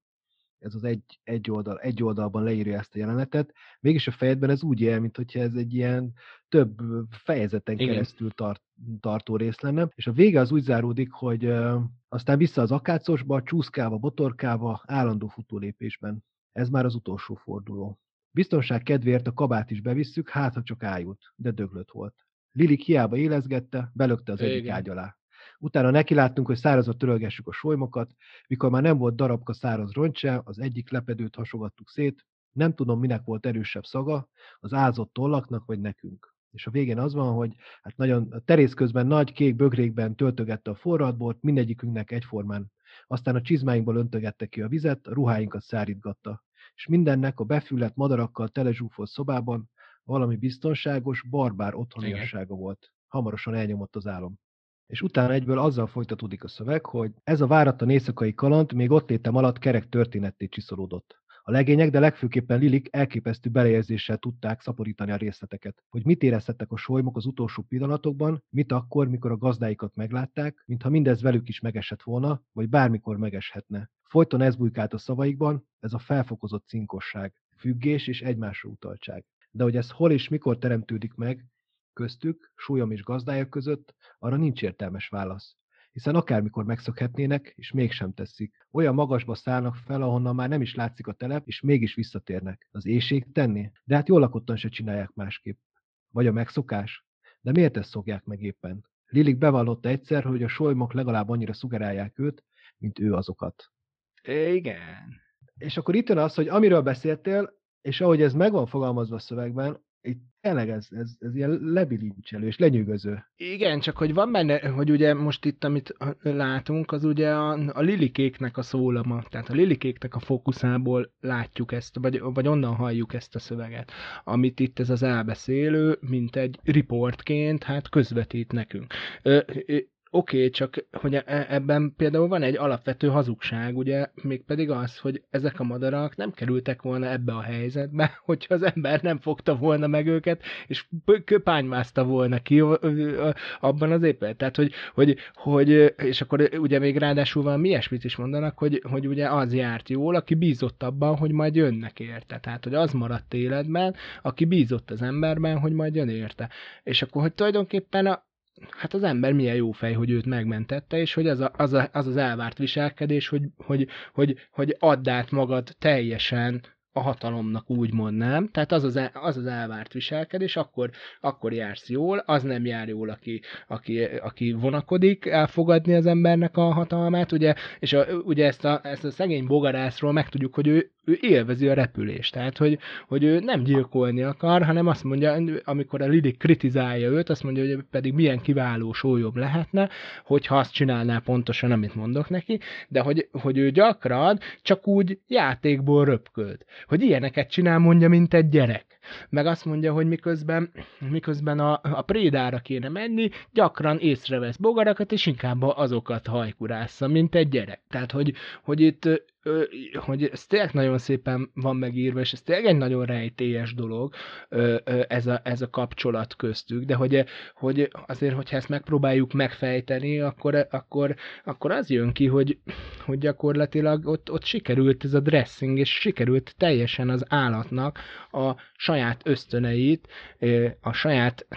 Speaker 2: ez az egy, egy, oldal, egy oldalban leírja ezt a jelenetet, mégis a fejedben ez úgy él, mint hogyha ez egy ilyen több fejezeten Igen. keresztül tart, tartó rész lenne, és a vége az úgy záródik, hogy uh, aztán vissza az akácosba, csúszkálva, botorkálva, állandó futólépésben. Ez már az utolsó forduló. Biztonság kedvéért a kabát is bevisszük, hát ha csak ájult, de döglött volt. Lilik hiába élezgette, belökte az egyik ágy alá. Utána nekiláttunk, hogy szárazat törölgessük a solymokat, mikor már nem volt darabka száraz roncsa, az egyik lepedőt hasogattuk szét, nem tudom, minek volt erősebb szaga, az ázott tollaknak vagy nekünk. És a végén az van, hogy hát nagyon a terész közben nagy kék bögrékben töltögette a forradbort, mindegyikünknek egyformán. Aztán a csizmáinkból öntögette ki a vizet, a ruháinkat szárítgatta és mindennek a befüllett madarakkal telezsúfolt szobában valami biztonságos, barbár otthoniassága volt. Hamarosan elnyomott az álom. És utána egyből azzal folytatódik a szöveg, hogy ez a váratlan éjszakai kaland még ott létem alatt kerek történetté csiszolódott. A legények, de legfőképpen Lilik elképesztő beleérzéssel tudták szaporítani a részleteket. Hogy mit érezhettek a solymok az utolsó pillanatokban, mit akkor, mikor a gazdáikat meglátták, mintha mindez velük is megesett volna, vagy bármikor megeshetne. Folyton ez bujkált a szavaikban, ez a felfokozott cinkosság, függés és egymásra utaltság. De hogy ez hol és mikor teremtődik meg, köztük, súlyom és gazdája között, arra nincs értelmes válasz hiszen akármikor megszökhetnének, és mégsem teszik. Olyan magasba szállnak fel, ahonnan már nem is látszik a telep, és mégis visszatérnek. Az éjség tenni? De hát jól lakottan se csinálják másképp. Vagy a megszokás? De miért ezt szokják meg éppen? Lilik bevallotta egyszer, hogy a solymok legalább annyira szugerálják őt, mint ő azokat.
Speaker 1: Igen.
Speaker 2: És akkor itt jön az, hogy amiről beszéltél, és ahogy ez meg van fogalmazva a szövegben, itt tényleg ez, ez, ez ilyen lebilincselő és lenyűgöző.
Speaker 1: Igen, csak hogy van benne, hogy ugye most itt, amit látunk, az ugye a, a lilikéknek a szólama, tehát a lilikéknek a fókuszából látjuk ezt, vagy, vagy onnan halljuk ezt a szöveget, amit itt ez az elbeszélő, mint egy riportként, hát közvetít nekünk. Ö, Oké, okay, csak hogy e, ebben például van egy alapvető hazugság, ugye, mégpedig az, hogy ezek a madarak nem kerültek volna ebbe a helyzetbe, hogyha az ember nem fogta volna meg őket, és köpánymászta volna ki abban az éppen. Tehát, hogy, hogy, hogy, és akkor ugye még ráadásul van mi ilyesmit is mondanak, hogy, hogy ugye az járt jól, aki bízott abban, hogy majd jönnek érte. Tehát, hogy az maradt életben, aki bízott az emberben, hogy majd jön érte. És akkor, hogy tulajdonképpen a, hát az ember milyen jó fej, hogy őt megmentette, és hogy az a, az, a, az, az elvárt viselkedés, hogy, hogy, hogy, hogy add át magad teljesen a hatalomnak úgy mondnám, tehát az az, az, az elvárt viselkedés, akkor, akkor jársz jól, az nem jár jól, aki, aki, aki vonakodik elfogadni az embernek a hatalmát, ugye, és a, ugye ezt a, ezt a szegény bogarászról megtudjuk, hogy ő, ő élvezi a repülést, tehát hogy, hogy ő nem gyilkolni akar, hanem azt mondja, amikor a Lidik kritizálja őt, azt mondja, hogy pedig milyen kiváló sólyom lehetne, hogyha azt csinálná pontosan, amit mondok neki, de hogy, hogy ő gyakran csak úgy játékból röpköd hogy ilyeneket csinál, mondja, mint egy gyerek. Meg azt mondja, hogy miközben, miközben a, a prédára kéne menni, gyakran észrevesz bogarakat, és inkább azokat hajkurásza, mint egy gyerek. Tehát, hogy, hogy itt hogy ez tényleg nagyon szépen van megírva, és ez tényleg egy nagyon rejtélyes dolog, ez a, ez a kapcsolat köztük, de hogy, hogy azért, hogyha ezt megpróbáljuk megfejteni, akkor, akkor, akkor az jön ki, hogy, hogy gyakorlatilag ott, ott sikerült ez a dressing, és sikerült teljesen az állatnak a saját ösztöneit, a saját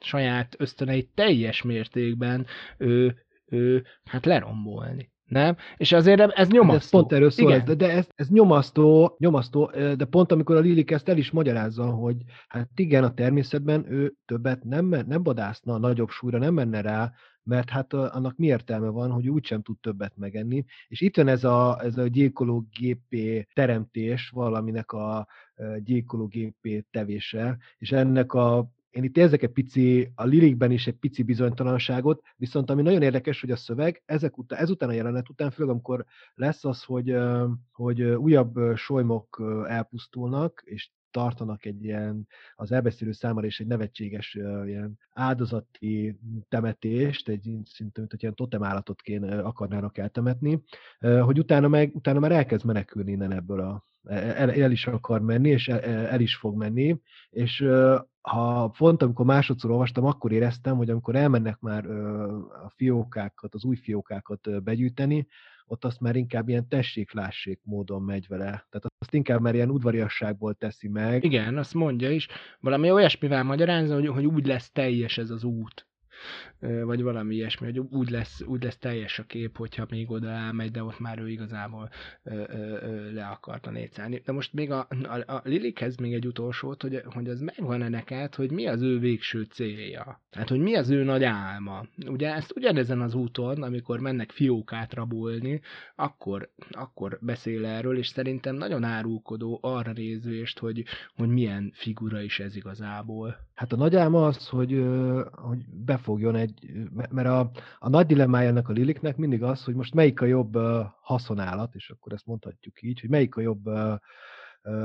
Speaker 1: saját ösztöneit teljes mértékben ő, ő, hát lerombolni. Nem? És azért ez nyomasztó.
Speaker 2: Ez pont erről szól, de, de ez, ez nyomasztó, nyomasztó, de pont amikor a Lilik ezt el is magyarázza, hogy hát igen, a természetben ő többet nem, nem vadászna, nagyobb súlyra nem menne rá, mert hát annak mi értelme van, hogy úgysem tud többet megenni. És itt van ez a, ez a gyilkológépé teremtés valaminek a gyilkológépé tevése, és ennek a én itt érzek egy pici, a lirikben is egy pici bizonytalanságot, viszont ami nagyon érdekes, hogy a szöveg ezek után, ezután a jelenet után, főleg amikor lesz az, hogy, hogy újabb solymok elpusztulnak, és tartanak egy ilyen, az elbeszélő számára is egy nevetséges ilyen áldozati temetést, egy szinte, mint hogy ilyen totemállatot kéne, akarnának eltemetni, hogy utána, meg, utána már elkezd menekülni innen ebből a el, el is akar menni, és el, el is fog menni, és ha pont amikor másodszor olvastam, akkor éreztem, hogy amikor elmennek már a fiókákat, az új fiókákat begyűjteni, ott azt már inkább ilyen tessék-lássék módon megy vele. Tehát azt inkább már ilyen udvariasságból teszi meg.
Speaker 1: Igen, azt mondja is. Valami olyasmivel magyarázza, hogy, hogy úgy lesz teljes ez az út vagy valami ilyesmi, hogy úgy lesz, úgy lesz teljes a kép, hogyha még oda elmegy, de ott már ő igazából le akarta négyszállni. De most még a, a, a Lilikhez még egy utolsót, hogy, hogy az megvan-e neked, hogy mi az ő végső célja. Tehát, hogy mi az ő nagy álma. Ugye ezt ugyanezen az úton, amikor mennek fiókát rabolni, akkor, akkor beszél erről, és szerintem nagyon árulkodó arra nézvést, hogy, hogy milyen figura is ez igazából.
Speaker 2: Hát a nagy álma az, hogy, hogy befogjon egy mert a, a nagy dilemmája ennek a Liliknek mindig az, hogy most melyik a jobb haszonállat, és akkor ezt mondhatjuk így, hogy melyik a jobb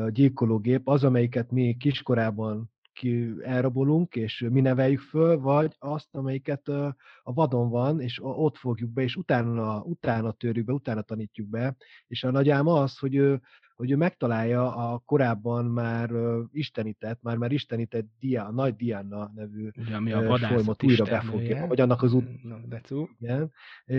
Speaker 2: gyilkológép, az, amelyiket mi kiskorában ki elrabolunk, és mi neveljük föl, vagy azt, amelyiket a vadon van, és ott fogjuk be, és utána, utána törjük be, utána tanítjuk be. És a nagyám az, hogy hogy ő megtalálja a korábban már istenített, már már istenített Dia, nagy Diana nevű
Speaker 1: Ugye, ami a solymot
Speaker 2: újra befogja, vagy annak az ut-
Speaker 1: no,
Speaker 2: igen,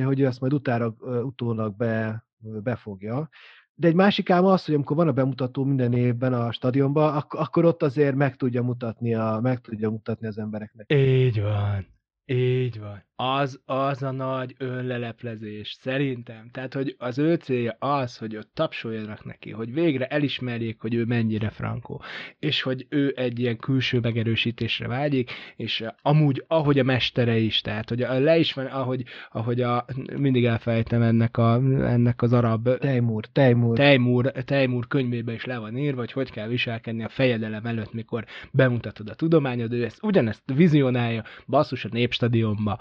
Speaker 2: hogy ő azt majd utána, utólag be, befogja. De egy másik ám az, hogy amikor van a bemutató minden évben a stadionban, ak- akkor ott azért meg tudja mutatni, a, meg tudja mutatni az embereknek.
Speaker 1: Így van. Így van az, az a nagy önleleplezés, szerintem. Tehát, hogy az ő célja az, hogy ott tapsoljanak neki, hogy végre elismerjék, hogy ő mennyire frankó, és hogy ő egy ilyen külső megerősítésre vágyik, és amúgy, ahogy a mestere is, tehát, hogy a, le is van, ahogy, ahogy a, mindig elfelejtem ennek, a, ennek az arab...
Speaker 2: Tejmúr, Tejmúr.
Speaker 1: Tejmúr, Tejmúr könyvébe is le van írva, hogy hogy kell viselkedni a fejedelem előtt, mikor bemutatod a tudományod, ő ezt ugyanezt vizionálja, basszus a népstadionba,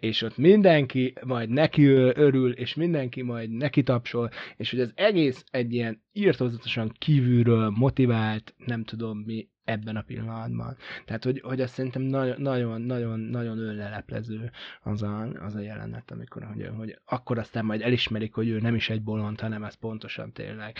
Speaker 1: és ott mindenki majd neki örül, és mindenki majd neki tapsol, és hogy az egész egy ilyen írtózatosan kívülről motivált, nem tudom mi, ebben a pillanatban. Tehát, hogy, hogy azt szerintem nagyon, nagyon, nagyon, nagyon önleleplező az a, az a jelenet, amikor, hogy, hogy akkor aztán majd elismerik, hogy ő nem is egy bolond, hanem ez pontosan tényleg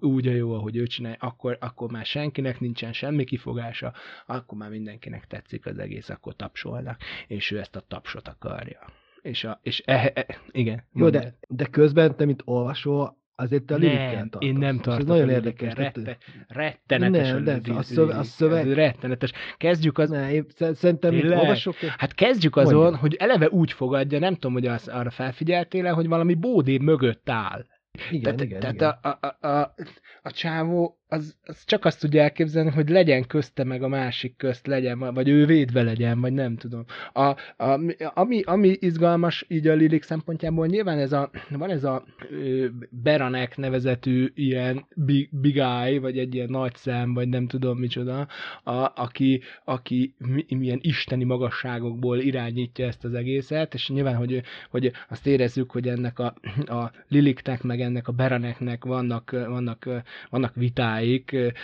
Speaker 1: úgy a jó, ahogy ő csinálja, akkor, akkor már senkinek nincsen semmi kifogása, akkor már mindenkinek tetszik az egész, akkor tapsolnak, és ő ezt a tapsot akarja. És, a, és e, e, igen.
Speaker 2: Jó, de, de közben te, mint olvasó, Azért a
Speaker 1: nem, én nem tartok. Ez
Speaker 2: nagyon érdekes.
Speaker 1: Rette, rettenetes
Speaker 2: nem, de a, szöveg, a szöveg...
Speaker 1: rettenetes. Kezdjük az...
Speaker 2: Ne, én szerintem, mint olvasok...
Speaker 1: Hát kezdjük azon, Mondja. hogy eleve úgy fogadja, nem tudom, hogy az, arra felfigyeltél hogy valami bódé mögött áll.
Speaker 2: Igen,
Speaker 1: tehát,
Speaker 2: igen,
Speaker 1: tehát
Speaker 2: igen.
Speaker 1: A, a, a, a csávó az, az csak azt tudja elképzelni, hogy legyen közte meg a másik közt legyen, vagy ő védve legyen, vagy nem tudom. A, a, ami, ami izgalmas így a Lilik szempontjából, nyilván ez a, van ez a ö, Beranek nevezetű ilyen big, big eye, vagy egy ilyen nagy szem, vagy nem tudom micsoda, a, aki, aki milyen isteni magasságokból irányítja ezt az egészet, és nyilván, hogy, hogy azt érezzük, hogy ennek a, a Liliknek, meg ennek a Beraneknek vannak, vannak, vannak viták, odáig,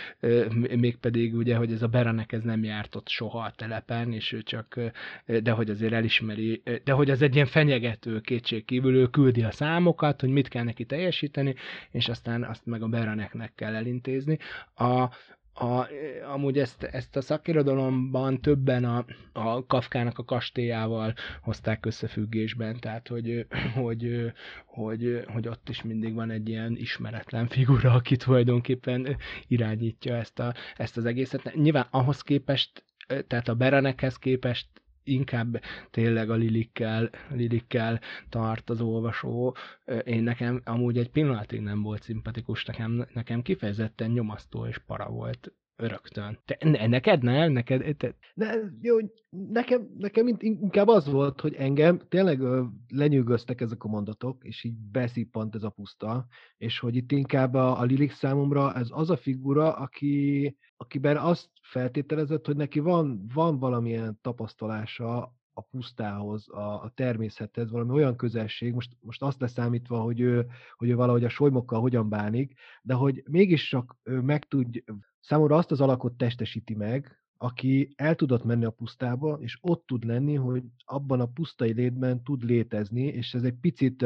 Speaker 1: mégpedig ugye, hogy ez a Beranek ez nem járt ott soha a telepen, és ő csak, de hogy azért elismeri, de hogy az egy ilyen fenyegető kétség kívül, ő küldi a számokat, hogy mit kell neki teljesíteni, és aztán azt meg a Beraneknek kell elintézni. A, a, amúgy ezt, ezt a szakirodalomban többen a, a Kafkának a kastélyával hozták összefüggésben, tehát hogy, hogy, hogy, hogy ott is mindig van egy ilyen ismeretlen figura, aki tulajdonképpen irányítja ezt, a, ezt az egészet. Nyilván ahhoz képest, tehát a Berenekhez képest inkább tényleg a lilikkel, lilikkel tart az olvasó. Én nekem amúgy egy pillanatig nem volt szimpatikus, nekem, nekem kifejezetten nyomasztó és para volt rögtön. Te, ne, neked nem? Neked, te...
Speaker 2: Ne, jó, nekem, nekem inkább az volt, hogy engem tényleg lenyűgöztek ezek a mondatok, és így beszippant ez a puszta, és hogy itt inkább a, a Lilik számomra ez az a figura, aki, akiben azt feltételezett, hogy neki van, van valamilyen tapasztalása a pusztához, a, a természethez, valami olyan közelség, most, most azt leszámítva, hogy ő, hogy ő valahogy a solymokkal hogyan bánik, de hogy mégis csak ő meg tud, számomra azt az alakot testesíti meg, aki el tudott menni a pusztába, és ott tud lenni, hogy abban a pusztai létben tud létezni, és ez egy picit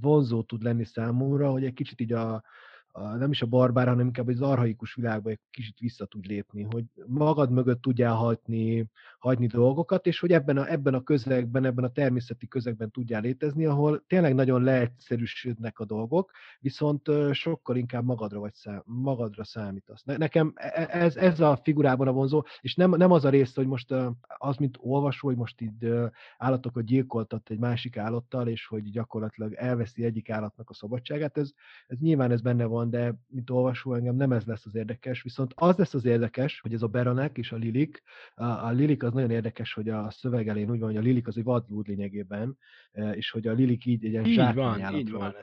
Speaker 2: vonzó tud lenni számomra, hogy egy kicsit így a, a, nem is a barbár, hanem inkább az arhaikus világba egy kicsit vissza tud lépni, hogy magad mögött tudjál hagyni, hagyni dolgokat, és hogy ebben a, ebben a közegben, ebben a természeti közegben tudjál létezni, ahol tényleg nagyon leegyszerűsödnek a dolgok, viszont sokkal inkább magadra, vagy szám, magadra számítasz. Nekem e, e, ez, ez a figurában a vonzó, és nem, nem az a rész, hogy most az, mint olvasó, hogy most itt állatokat gyilkoltat egy másik állattal, és hogy gyakorlatilag elveszi egyik állatnak a szabadságát, ez, ez nyilván ez benne van, van, de mint olvasó engem nem ez lesz az érdekes, viszont az lesz az érdekes, hogy ez a Beranek és a Lilik, a, a Lilik az nagyon érdekes, hogy a szöveg elén úgy van, hogy a Lilik az egy vadlúd lényegében, e, és hogy a Lilik így egy ilyen zsákmányállatról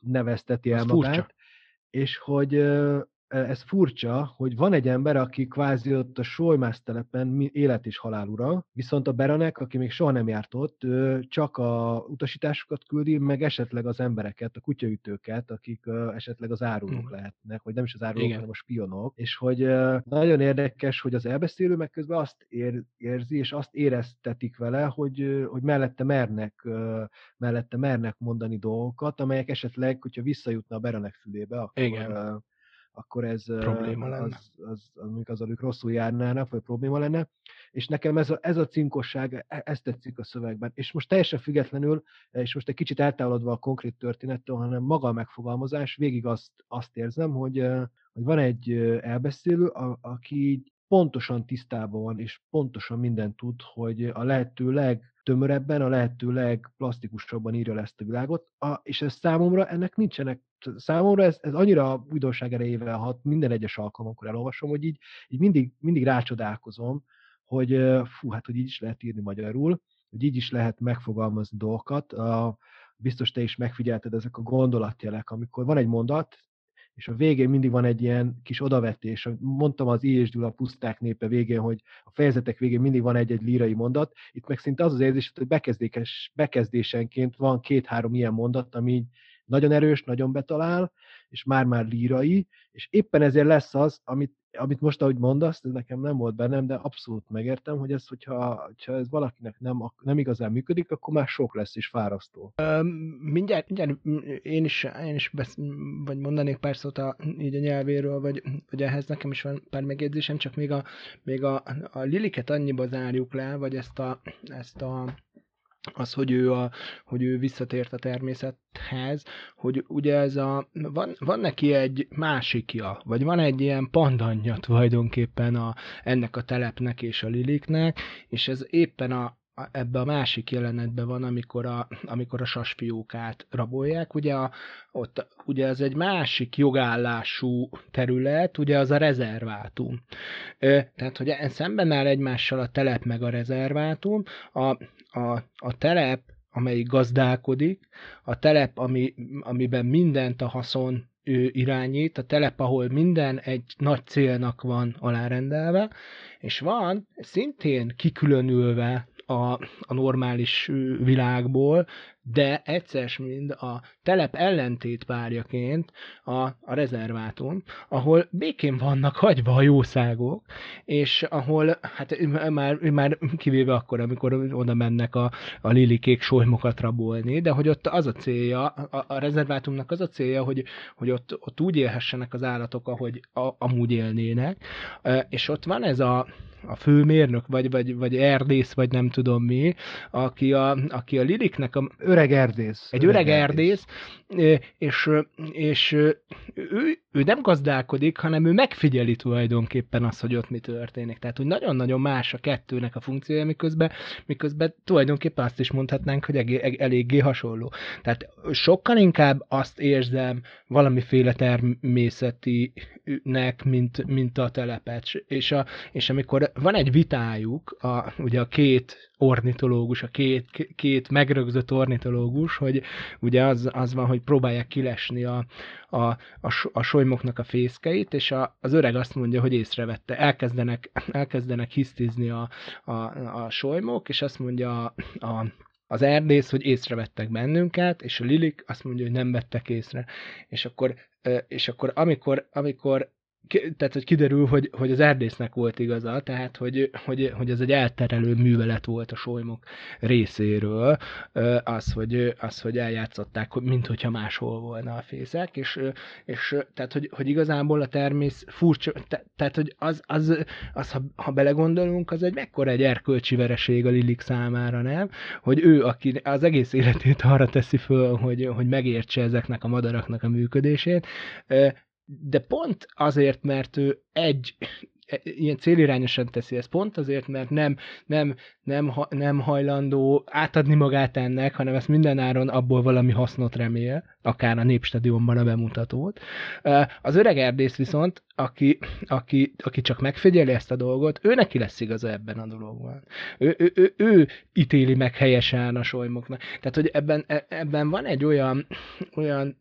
Speaker 2: nevezteti el magát, furcsa. és hogy ez furcsa, hogy van egy ember, aki kvázi ott a Solymász telepen élet és halál ura, viszont a Beranek, aki még soha nem járt ott, ő csak a utasításokat küldi, meg esetleg az embereket, a kutyaütőket, akik esetleg az árulók hmm. lehetnek, vagy nem is az árulók, Igen. hanem a spionok. És hogy nagyon érdekes, hogy az elbeszélő meg közben azt ér, érzi, és azt éreztetik vele, hogy, hogy mellette mernek, mellette mernek mondani dolgokat, amelyek esetleg, hogyha visszajutna a Beranek fülébe, akkor Igen akkor ez
Speaker 1: probléma
Speaker 2: lenne. Az, az, az, az, az ők rosszul járnának, vagy probléma lenne. És nekem ez a, ez a cinkosság, e, ez tetszik a szövegben. És most teljesen függetlenül, és most egy kicsit eltávolodva a konkrét történettől, hanem maga a megfogalmazás, végig azt, azt érzem, hogy, hogy van egy elbeszélő, a, aki pontosan tisztában van, és pontosan mindent tud, hogy a lehető legtömörebben, a lehető legplastikusabban írja le ezt a világot, a, és ez számomra ennek nincsenek számomra ez, ez annyira újdonság erejével hat minden egyes alkalomkor elolvasom, hogy így, így mindig, mindig rácsodálkozom, hogy fú, hát hogy így is lehet írni magyarul, hogy így is lehet megfogalmazni dolgokat. A, biztos te is megfigyelted ezek a gondolatjelek, amikor van egy mondat, és a végén mindig van egy ilyen kis odavetés. Mondtam az I. és puszták népe végén, hogy a fejezetek végén mindig van egy-egy lírai mondat. Itt meg szinte az az érzés, hogy bekezdésenként van két-három ilyen mondat, ami nagyon erős, nagyon betalál, és már-már lírai, és éppen ezért lesz az, amit, amit most, ahogy mondasz, ez nekem nem volt bennem, de abszolút megértem, hogy ez, hogyha, hogyha ez valakinek nem, nem igazán működik, akkor már sok lesz és fárasztó.
Speaker 1: Um, mindjárt, mindjárt én is, én is besz, vagy mondanék pár szót a, így a nyelvéről, vagy, vagy ehhez nekem is van pár megjegyzésem, csak még a, még a, a Liliket annyiba zárjuk le, vagy ezt a, ezt a az, hogy ő, a, hogy ő visszatért a természethez, hogy ugye ez a, van, van neki egy másikja, vagy van egy ilyen pandanja tulajdonképpen a, ennek a telepnek és a liliknek, és ez éppen a, ebbe a másik jelenetben van, amikor a, amikor a sasfiókát rabolják, ugye, a, ott, ugye ez egy másik jogállású terület, ugye az a rezervátum. Ö, tehát, hogy szemben áll egymással a telep meg a rezervátum, a, a, a telep, amelyik gazdálkodik, a telep, ami, amiben mindent a haszon ő irányít, a telep, ahol minden egy nagy célnak van alárendelve, és van szintén kikülönülve a, a normális világból, de egyszer mind a telep ellentét párjaként a, a rezervátum, ahol békén vannak hagyva a jószágok, és ahol, hát már, már kivéve akkor, amikor oda mennek a, a lilikék solymokat rabolni, de hogy ott az a célja, a, a rezervátumnak az a célja, hogy, hogy ott, ott úgy élhessenek az állatok, ahogy a, amúgy élnének, és ott van ez a, a főmérnök, vagy, vagy, vagy erdész, vagy nem tudom mi, aki a, aki a Liriknek a...
Speaker 2: Öreg erdész.
Speaker 1: Egy öreg, öreg erdész, erdész és, és ő, ő nem gazdálkodik, hanem ő megfigyeli tulajdonképpen azt, hogy ott mi történik. Tehát, hogy nagyon-nagyon más a kettőnek a funkciója, miközben, miközben tulajdonképpen azt is mondhatnánk, hogy eléggé, eléggé hasonló. Tehát sokkal inkább azt érzem valamiféle természetinek, mint, mint a telepet. És, a, és amikor van egy vitájuk, a, ugye a két ornitológus, a két, két megrögzött ornitológus, hogy ugye az, az van, hogy próbálják kilesni a, a, a, a solymoknak a fészkeit, és a, az öreg azt mondja, hogy észrevette. Elkezdenek, elkezdenek hisztizni a, a, a solymok, és azt mondja a, a az erdész, hogy észrevettek bennünket, és a lilik azt mondja, hogy nem vettek észre. És akkor, és akkor amikor, amikor tehát hogy kiderül, hogy, hogy az erdésznek volt igaza, tehát hogy, hogy, hogy ez egy elterelő művelet volt a solymok részéről, az, hogy, az, hogy eljátszották, mint hogyha máshol volna a fészek, és, és tehát, hogy, hogy igazából a termész furcsa, te, tehát, hogy az, az, az ha, ha belegondolunk, az egy mekkora egy erkölcsi vereség a Lilik számára, nem? Hogy ő, aki az egész életét arra teszi föl, hogy, hogy megértse ezeknek a madaraknak a működését, de pont azért, mert ő egy ilyen célirányosan teszi ezt pont azért, mert nem, nem, nem, nem hajlandó átadni magát ennek, hanem ezt mindenáron abból valami hasznot remél, akár a Népstadionban a bemutatót. Az öreg erdész viszont, aki, aki, aki csak megfigyeli ezt a dolgot, ő neki lesz igaza ebben a dologban. Ő, ő, ő, ő ítéli meg helyesen a solymoknak. Tehát, hogy ebben, e, ebben van egy olyan, olyan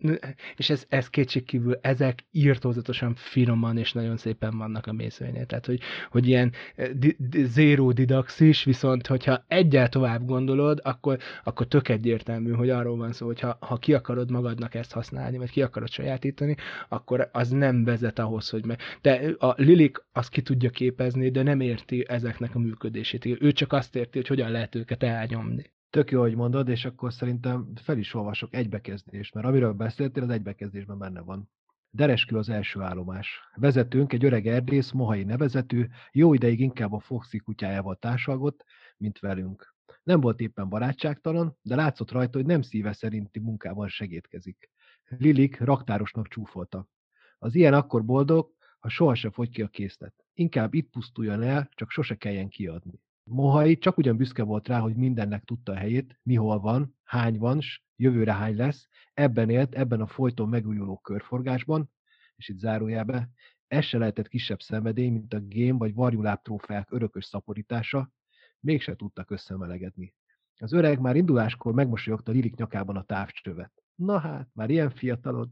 Speaker 1: és ez, ez kétségkívül, ezek írtózatosan finoman és nagyon szépen vannak a mészőnél. Tehát, hogy, hogy ilyen di, di, zéró didaxis, viszont hogyha egyel tovább gondolod, akkor, akkor tök egyértelmű, hogy arról van szó, hogy ha, ha ki akarod magadnak ezt használni, vagy ki akarod sajátítani, akkor az nem vezet ahhoz, hogy meg. De a Lilik azt ki tudja képezni, de nem érti ezeknek a működését. Ő csak azt érti, hogy hogyan lehet őket elnyomni.
Speaker 2: Tök jó, hogy mondod, és akkor szerintem fel is olvasok egy bekezdést, mert amiről beszéltél, az egy bekezdésben benne van. Dereskül az első állomás. Vezetőnk, egy öreg erdész, Mohai nevezetű, jó ideig inkább a Foxy kutyájával társalgott, mint velünk. Nem volt éppen barátságtalan, de látszott rajta, hogy nem szíve szerinti munkában segítkezik. Lilik raktárosnak csúfolta. Az ilyen akkor boldog, ha sohasem fogy ki a készlet. Inkább itt pusztuljon el, csak sose kelljen kiadni. Mohai csak ugyan büszke volt rá, hogy mindennek tudta a helyét, mihol van, hány van, s jövőre hány lesz, ebben élt, ebben a folyton megújuló körforgásban, és itt zárójelbe, ez se lehetett kisebb szenvedély, mint a gém vagy varjuláb trófeák örökös szaporítása, mégse tudtak összemelegedni. Az öreg már induláskor megmosolyogta Lirik nyakában a távcsövet na hát, már ilyen fiatalod.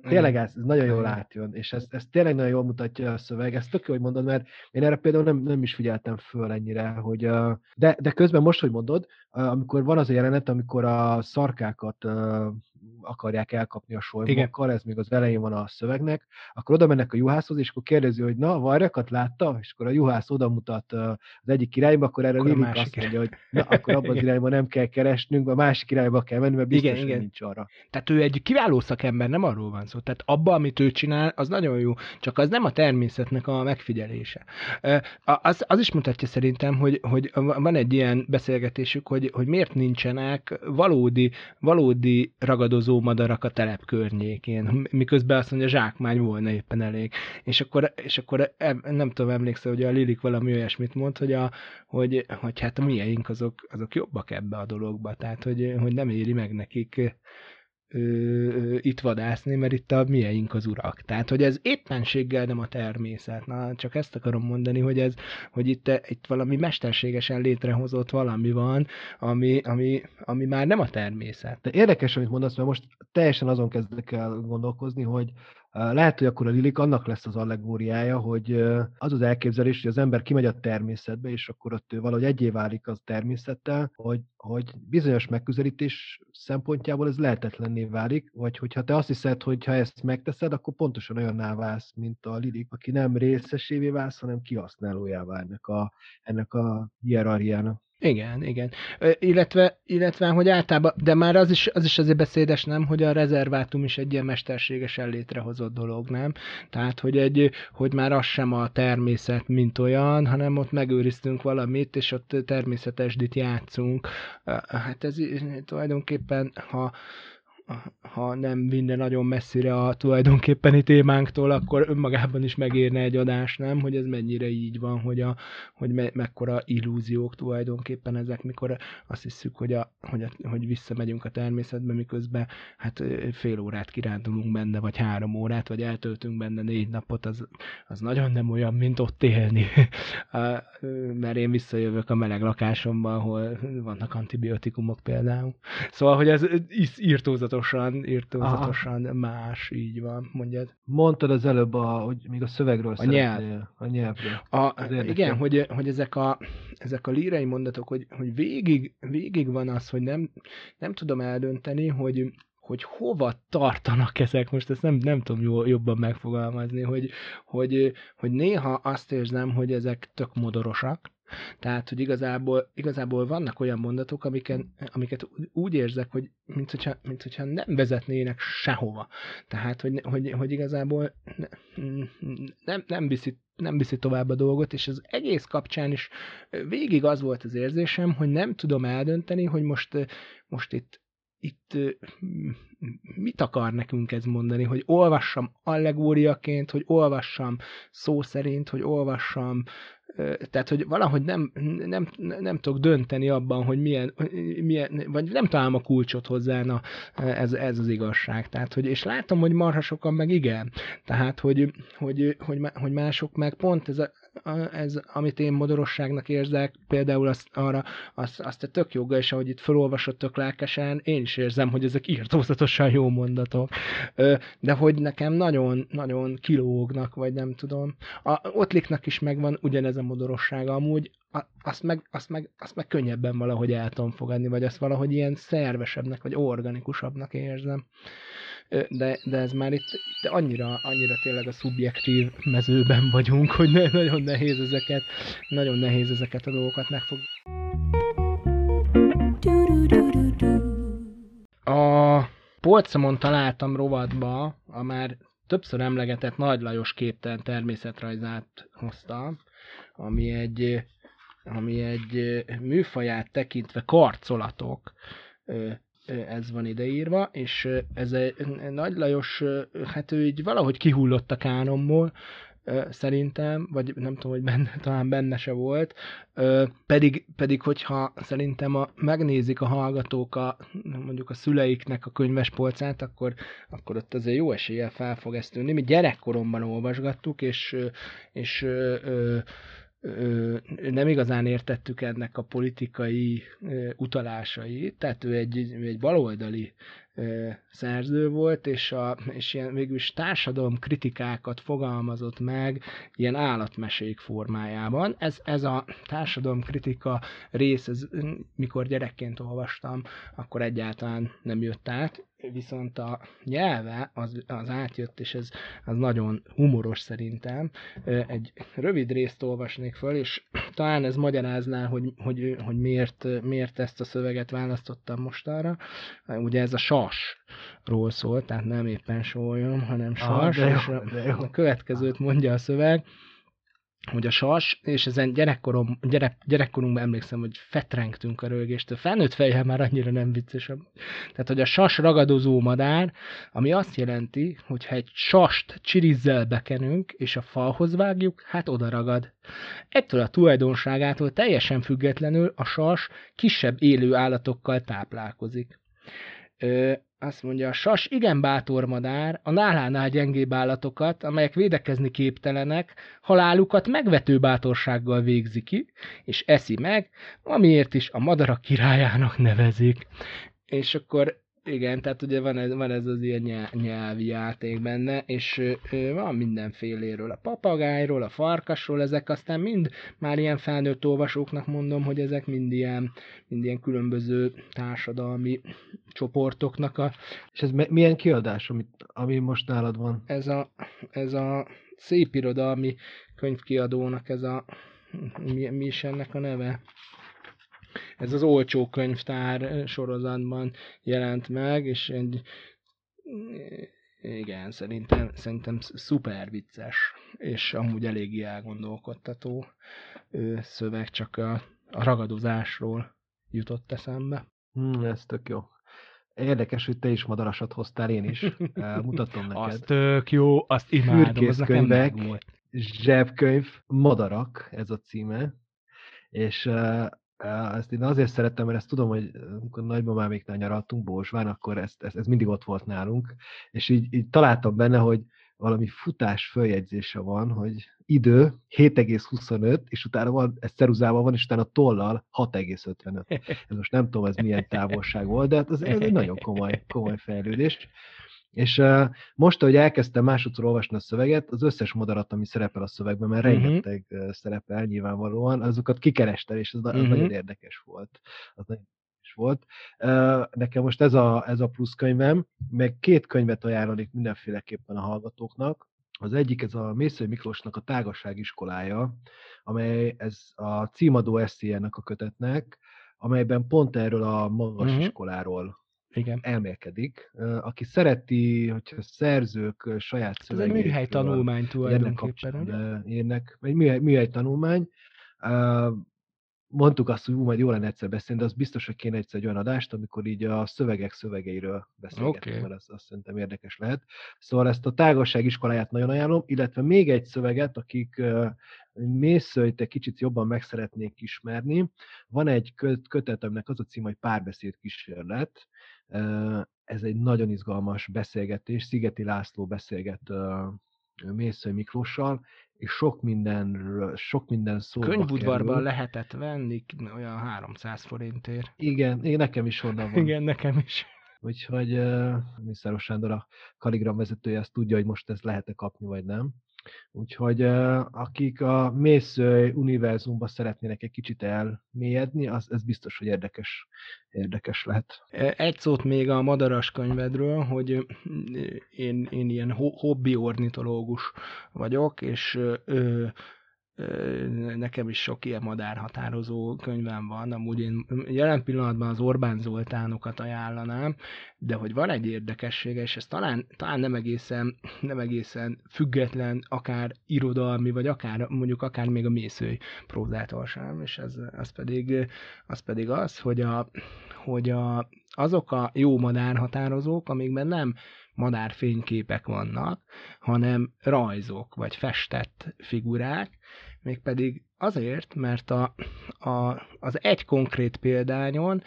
Speaker 2: Tényleg ez, ez nagyon jól átjön, és ez, ez tényleg nagyon jól mutatja a szöveg. Ezt tök jó, hogy mondod, mert én erre például nem, nem is figyeltem föl ennyire, hogy de, de közben most, hogy mondod, amikor van az a jelenet, amikor a szarkákat akarják elkapni a solymokkal, ez még az elején van a szövegnek, akkor oda mennek a juhászhoz, és akkor kérdezi, hogy na, varjakat látta? És akkor a juhász oda mutat az egyik irányba, akkor erre akkor Lilik azt mondja, hogy na, akkor abban az irányba nem kell keresnünk, a másik irányba kell menni, mert biztos, igen, igen. nincs arra.
Speaker 1: Tehát ő egy kiváló szakember, nem arról van szó. Tehát abban, amit ő csinál, az nagyon jó, csak az nem a természetnek a megfigyelése. Az, az is mutatja szerintem, hogy, hogy van egy ilyen beszélgetésük, hogy, hogy miért nincsenek valódi, valódi ragadozó madarak a telep környékén, miközben azt mondja, zsákmány volna éppen elég. És akkor, és akkor nem tudom, emlékszel, hogy a Lilik valami olyasmit mond, hogy, a, hogy, hogy hát a mieink azok, azok jobbak ebbe a dologba, tehát hogy, hogy nem éri meg nekik ö, itt vadászni, mert itt a mieink az urak. Tehát, hogy ez éppenséggel nem a természet. Na, csak ezt akarom mondani, hogy ez, hogy itt, itt valami mesterségesen létrehozott valami van, ami, ami, ami már nem a természet.
Speaker 2: De érdekes, amit mondasz, mert most teljesen azon kezdek el gondolkozni, hogy lehet, hogy akkor a Lilik annak lesz az allegóriája, hogy az az elképzelés, hogy az ember kimegy a természetbe, és akkor ott ő valahogy egyé válik az természettel, hogy, hogy bizonyos megközelítés szempontjából ez lehetetlenné válik, vagy hogyha te azt hiszed, hogy ha ezt megteszed, akkor pontosan olyanná válsz, mint a Lilik, aki nem részesévé válsz, hanem kihasználójává ennek a, ennek a hierarchiának.
Speaker 1: Igen, igen. Illetve, illetve, hogy általában, de már az is, az is azért beszédes, nem, hogy a rezervátum is egy ilyen mesterségesen létrehozott dolog, nem? Tehát, hogy, egy, hogy már az sem a természet, mint olyan, hanem ott megőriztünk valamit, és ott természetesdit játszunk. Hát ez tulajdonképpen, ha ha nem minden nagyon messzire a tulajdonképpeni témánktól, akkor önmagában is megérne egy adás, nem? Hogy ez mennyire így van, hogy, a, hogy me, mekkora illúziók tulajdonképpen ezek, mikor azt hiszük, hogy, a, hogy, a, hogy visszamegyünk a természetbe, miközben hát fél órát kirándulunk benne, vagy három órát, vagy eltöltünk benne négy napot, az, az nagyon nem olyan, mint ott élni. Mert én visszajövök a meleg lakásomban, ahol vannak antibiotikumok például. Szóval, hogy ez írtózatos írtózatosan, írtózatosan Aha. más, így van, mondjad.
Speaker 2: Mondtad az előbb, a, hogy még a szövegről
Speaker 1: a nyelv.
Speaker 2: A nyelvről.
Speaker 1: A, igen, hogy, hogy ezek a, ezek a lírai mondatok, hogy, hogy végig, végig van az, hogy nem, nem tudom eldönteni, hogy hogy hova tartanak ezek, most ezt nem, nem tudom jó, jobban megfogalmazni, hogy, hogy, hogy néha azt érzem, hogy ezek tök modorosak, tehát, hogy igazából, igazából vannak olyan mondatok, amiken, amiket úgy érzek, hogy mint hogyha, mint hogyha nem vezetnének sehova. Tehát, hogy, hogy, hogy igazából nem, nem, viszi, nem viszi tovább a dolgot, és az egész kapcsán is végig az volt az érzésem, hogy nem tudom eldönteni, hogy most, most itt itt mit akar nekünk ez mondani, hogy olvassam allegóriaként, hogy olvassam szó szerint, hogy olvassam tehát, hogy valahogy nem, nem, nem tudok dönteni abban, hogy milyen, milyen vagy nem találom a kulcsot hozzá, na, ez, ez az igazság. Tehát, hogy, és látom, hogy marha sokan meg igen. Tehát, hogy, hogy, hogy, hogy mások meg pont ez a, ez, amit én modorosságnak érzek, például azt, arra, azt, azt a tök joga, és ahogy itt felolvasott tök lelkesen, én is érzem, hogy ezek írtózatosan jó mondatok. De hogy nekem nagyon, nagyon kilógnak, vagy nem tudom. A Ottliknak is megvan ugyanez a modorossága amúgy, azt meg, azt, meg, azt meg könnyebben valahogy el tudom fogadni, vagy azt valahogy ilyen szervesebbnek, vagy organikusabbnak érzem de, de ez már itt, itt annyira, annyira tényleg a szubjektív mezőben vagyunk, hogy nagyon nehéz ezeket, nagyon nehéz ezeket a dolgokat megfogni. A polcamon találtam rovatba a már többször emlegetett Nagy Lajos képtelen természetrajzát hoztam, ami egy, ami egy műfaját tekintve karcolatok ez van ideírva, és ez egy Nagy Lajos, hát ő így valahogy kihullott a kánomból, szerintem, vagy nem tudom, hogy benne, talán benne se volt, pedig, pedig hogyha szerintem a, megnézik a hallgatók a, mondjuk a szüleiknek a könyvespolcát, akkor, akkor ott azért jó eséllyel fel fog ezt tűnni. Mi gyerekkoromban olvasgattuk, és, és ö, nem igazán értettük ennek a politikai ö, utalásait, tehát ő egy, egy baloldali szerző volt, és, a, és ilyen végülis társadalom kritikákat fogalmazott meg ilyen állatmesék formájában. Ez, ez a társadalom kritika rész, ez, mikor gyerekként olvastam, akkor egyáltalán nem jött át, viszont a nyelve az, az átjött, és ez az nagyon humoros szerintem. Egy rövid részt olvasnék föl, és talán ez magyarázná, hogy, hogy, hogy miért, miért ezt a szöveget választottam mostanra. Ugye ez a sasról szól, tehát nem éppen sólyom, hanem sas, ah, és a, a következőt mondja a szöveg hogy a sas, és ezen gyerekkorom, gyerek, gyerekkorunkban emlékszem, hogy fetrengtünk a rögéstől. Felnőtt fejjel már annyira nem vicces. Tehát, hogy a sas ragadozó madár, ami azt jelenti, hogy ha egy sast csirizzel bekenünk, és a falhoz vágjuk, hát oda ragad. Ettől a tulajdonságától teljesen függetlenül a sas kisebb élő állatokkal táplálkozik. Ö, azt mondja, a sas igen bátor madár, a nálánál gyengébb állatokat, amelyek védekezni képtelenek, halálukat megvető bátorsággal végzi ki, és eszi meg, amiért is a madarak királyának nevezik. És akkor igen, tehát ugye van ez, van ez az ilyen nyelvi játék benne, és van mindenféléről, a papagájról, a farkasról, ezek aztán mind már ilyen felnőtt olvasóknak mondom, hogy ezek mind ilyen, mind ilyen különböző társadalmi csoportoknak a...
Speaker 2: És ez milyen kiadás, amit, ami most nálad van?
Speaker 1: Ez a, ez a szép irodalmi könyvkiadónak ez a mi, mi is ennek a neve? Ez az olcsó könyvtár sorozatban jelent meg, és egy igen, szerintem, szerintem szuper vicces, és amúgy eléggé elgondolkodtató szöveg, csak a, a ragadozásról jutott eszembe.
Speaker 2: Hmm, ez tök jó. Érdekes, hogy te is madarasat hoztál, én is. Mutatom neked.
Speaker 1: Az tök jó, azt imádom, az nekem
Speaker 2: Zsebkönyv, Madarak, ez a címe. És ezt én azért szerettem, mert ezt tudom, hogy amikor nagymamáméknál nyaraltunk Bózsván, akkor ezt, ez, ez mindig ott volt nálunk, és így, így találtam benne, hogy valami futás följegyzése van, hogy idő 7,25, és utána van, ez ceruzával van, és utána tollal 6,55. Ez most nem tudom, ez milyen távolság volt, de hát ez, ez egy nagyon komoly, komoly fejlődés. És uh, most, hogy elkezdtem másodszor olvasni a szöveget, az összes madarat, ami szerepel a szövegben, mert uh-huh. rengeteg uh, szerepel nyilvánvalóan, azokat kikerestem, és az, az uh-huh. nagyon érdekes volt. Az nagyon érdekes volt. Uh, nekem most ez a, ez a plusz könyvem, meg két könyvet ajánlanék mindenféleképpen a hallgatóknak. Az egyik ez a Mészői Miklósnak a Tágasság iskolája, amely ez a címadó eszélyének a kötetnek, amelyben pont erről a magas uh-huh. iskoláról igen. elmélkedik. Aki szereti, hogyha szerzők saját
Speaker 1: szövegét... Ez egy műhely tanulmány tulajdonképpen.
Speaker 2: Írnek, egy műhely, műhely tanulmány. mondtuk azt, hogy ú, majd jó lenne egyszer beszélni, de az biztos, hogy kéne egyszer egy olyan adást, amikor így a szövegek szövegeiről beszélgetünk, okay. mert az, azt szerintem érdekes lehet. Szóval ezt a távolság iskoláját nagyon ajánlom, illetve még egy szöveget, akik mészőjt egy kicsit jobban meg szeretnék ismerni. Van egy kötet, aminek az a cím, hogy párbeszéd kísérlet. Ez egy nagyon izgalmas beszélgetés. Szigeti László beszélget Mészői Miklóssal, és sok mindenről, sok minden szóba
Speaker 1: Könyvudvarban kerül. lehetett venni olyan 300 forintért.
Speaker 2: Igen, én nekem is onnan van.
Speaker 1: Igen, nekem is.
Speaker 2: Úgyhogy uh, Mészáros Sándor a Kaligram vezetője azt tudja, hogy most ezt lehet-e kapni, vagy nem. Úgyhogy akik a mész univerzumba szeretnének egy kicsit elmélyedni, az, ez biztos, hogy érdekes, érdekes lehet.
Speaker 1: E, egy szót még a madaras könyvedről, hogy én, én ilyen hobbi ornitológus vagyok, és nekem is sok ilyen madárhatározó könyvem van, amúgy én jelen pillanatban az Orbán Zoltánokat ajánlanám, de hogy van egy érdekessége, és ez talán, talán nem, egészen, nem egészen független, akár irodalmi, vagy akár mondjuk akár még a mészői prózától sem, és ez, az, pedig, az pedig az, hogy, a, hogy a, azok a jó madárhatározók, amikben nem madárfényképek vannak, hanem rajzok, vagy festett figurák, mégpedig azért, mert a, a, az egy konkrét példányon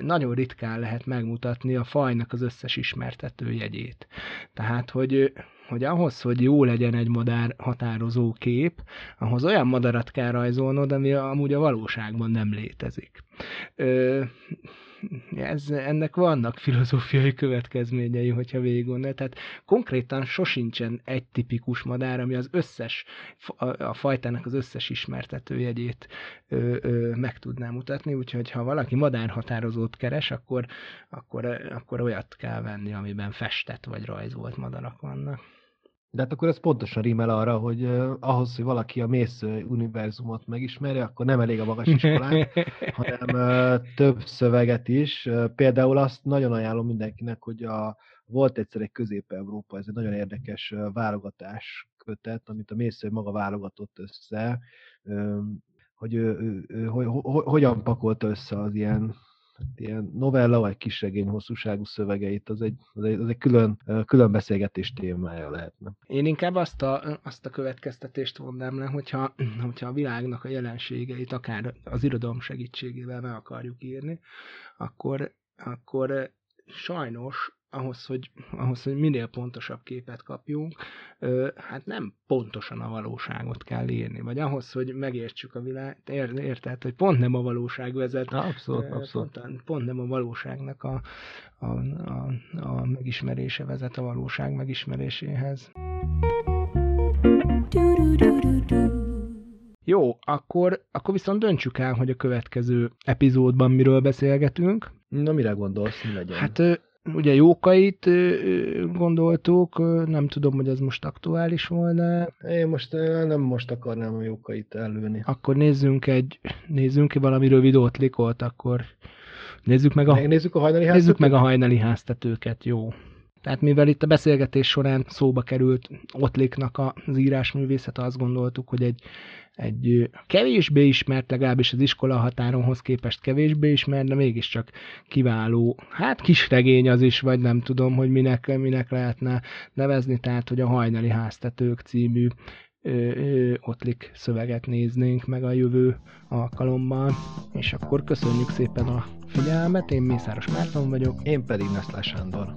Speaker 1: nagyon ritkán lehet megmutatni a fajnak az összes ismertető jegyét. Tehát, hogy, hogy ahhoz, hogy jó legyen egy madár határozó kép, ahhoz olyan madarat kell rajzolnod, ami amúgy a valóságban nem létezik. Ö, ez, ennek vannak filozófiai következményei, hogyha végig gondolod. Tehát konkrétan sosincsen egy tipikus madár, ami az összes, a fajtának az összes ismertetőjegyét ö, ö, meg tudná mutatni, úgyhogy ha valaki madárhatározót keres, akkor, akkor, akkor olyat kell venni, amiben festett vagy rajzolt madarak vannak.
Speaker 2: De hát akkor ez pontosan rímel arra, hogy uh, ahhoz, hogy valaki a mész univerzumot megismerje, akkor nem elég a magas iskolán, hanem uh, több szöveget is. Uh, például azt nagyon ajánlom mindenkinek, hogy a, volt egyszer egy Közép-Európa, ez egy nagyon érdekes uh, válogatás kötet, amit a mésző maga válogatott össze, uh, hogy ő, ő, ő, hogy, hogyan pakolta össze az ilyen ilyen novella vagy kisregény hosszúságú szövegeit, az egy, az egy, az egy külön, külön beszélgetés témája lehetne.
Speaker 1: Én inkább azt a, azt a következtetést vonnám le, hogyha, hogyha a világnak a jelenségeit akár az irodalom segítségével meg akarjuk írni, akkor, akkor sajnos ahhoz, hogy, ahhoz, hogy minél pontosabb képet kapjunk, hát nem pontosan a valóságot kell írni, vagy ahhoz, hogy megértsük a világot, érted, hogy pont nem a valóság vezet.
Speaker 2: Abszolút, abszolút.
Speaker 1: Pont, pont nem a valóságnak a, a, a, a megismerése vezet a valóság megismeréséhez. Jó, akkor, akkor viszont döntsük el, hogy a következő epizódban miről beszélgetünk.
Speaker 2: Na, mire gondolsz, mi legyen?
Speaker 1: Hát ugye jókait gondoltuk, nem tudom, hogy ez most aktuális volna.
Speaker 2: Én most nem most akarnám a jókait előni.
Speaker 1: Akkor nézzünk egy, nézzünk ki valami rövid ottlikot, akkor nézzük meg a,
Speaker 2: nézzük a hajnali
Speaker 1: nézzük meg a hajnali háztetőket, jó. Tehát mivel itt a beszélgetés során szóba került Ottliknak az írásművészet, azt gondoltuk, hogy egy, egy kevésbé ismert, legalábbis az iskola határonhoz képest kevésbé ismert, de mégiscsak kiváló, hát kis regény az is, vagy nem tudom, hogy minek, minek lehetne nevezni, tehát hogy a Hajnali Háztetők című Ottlik szöveget néznénk meg a jövő alkalommal, és akkor köszönjük szépen a figyelmet, én Mészáros Márton vagyok.
Speaker 2: Én pedig Neszlás Sándor.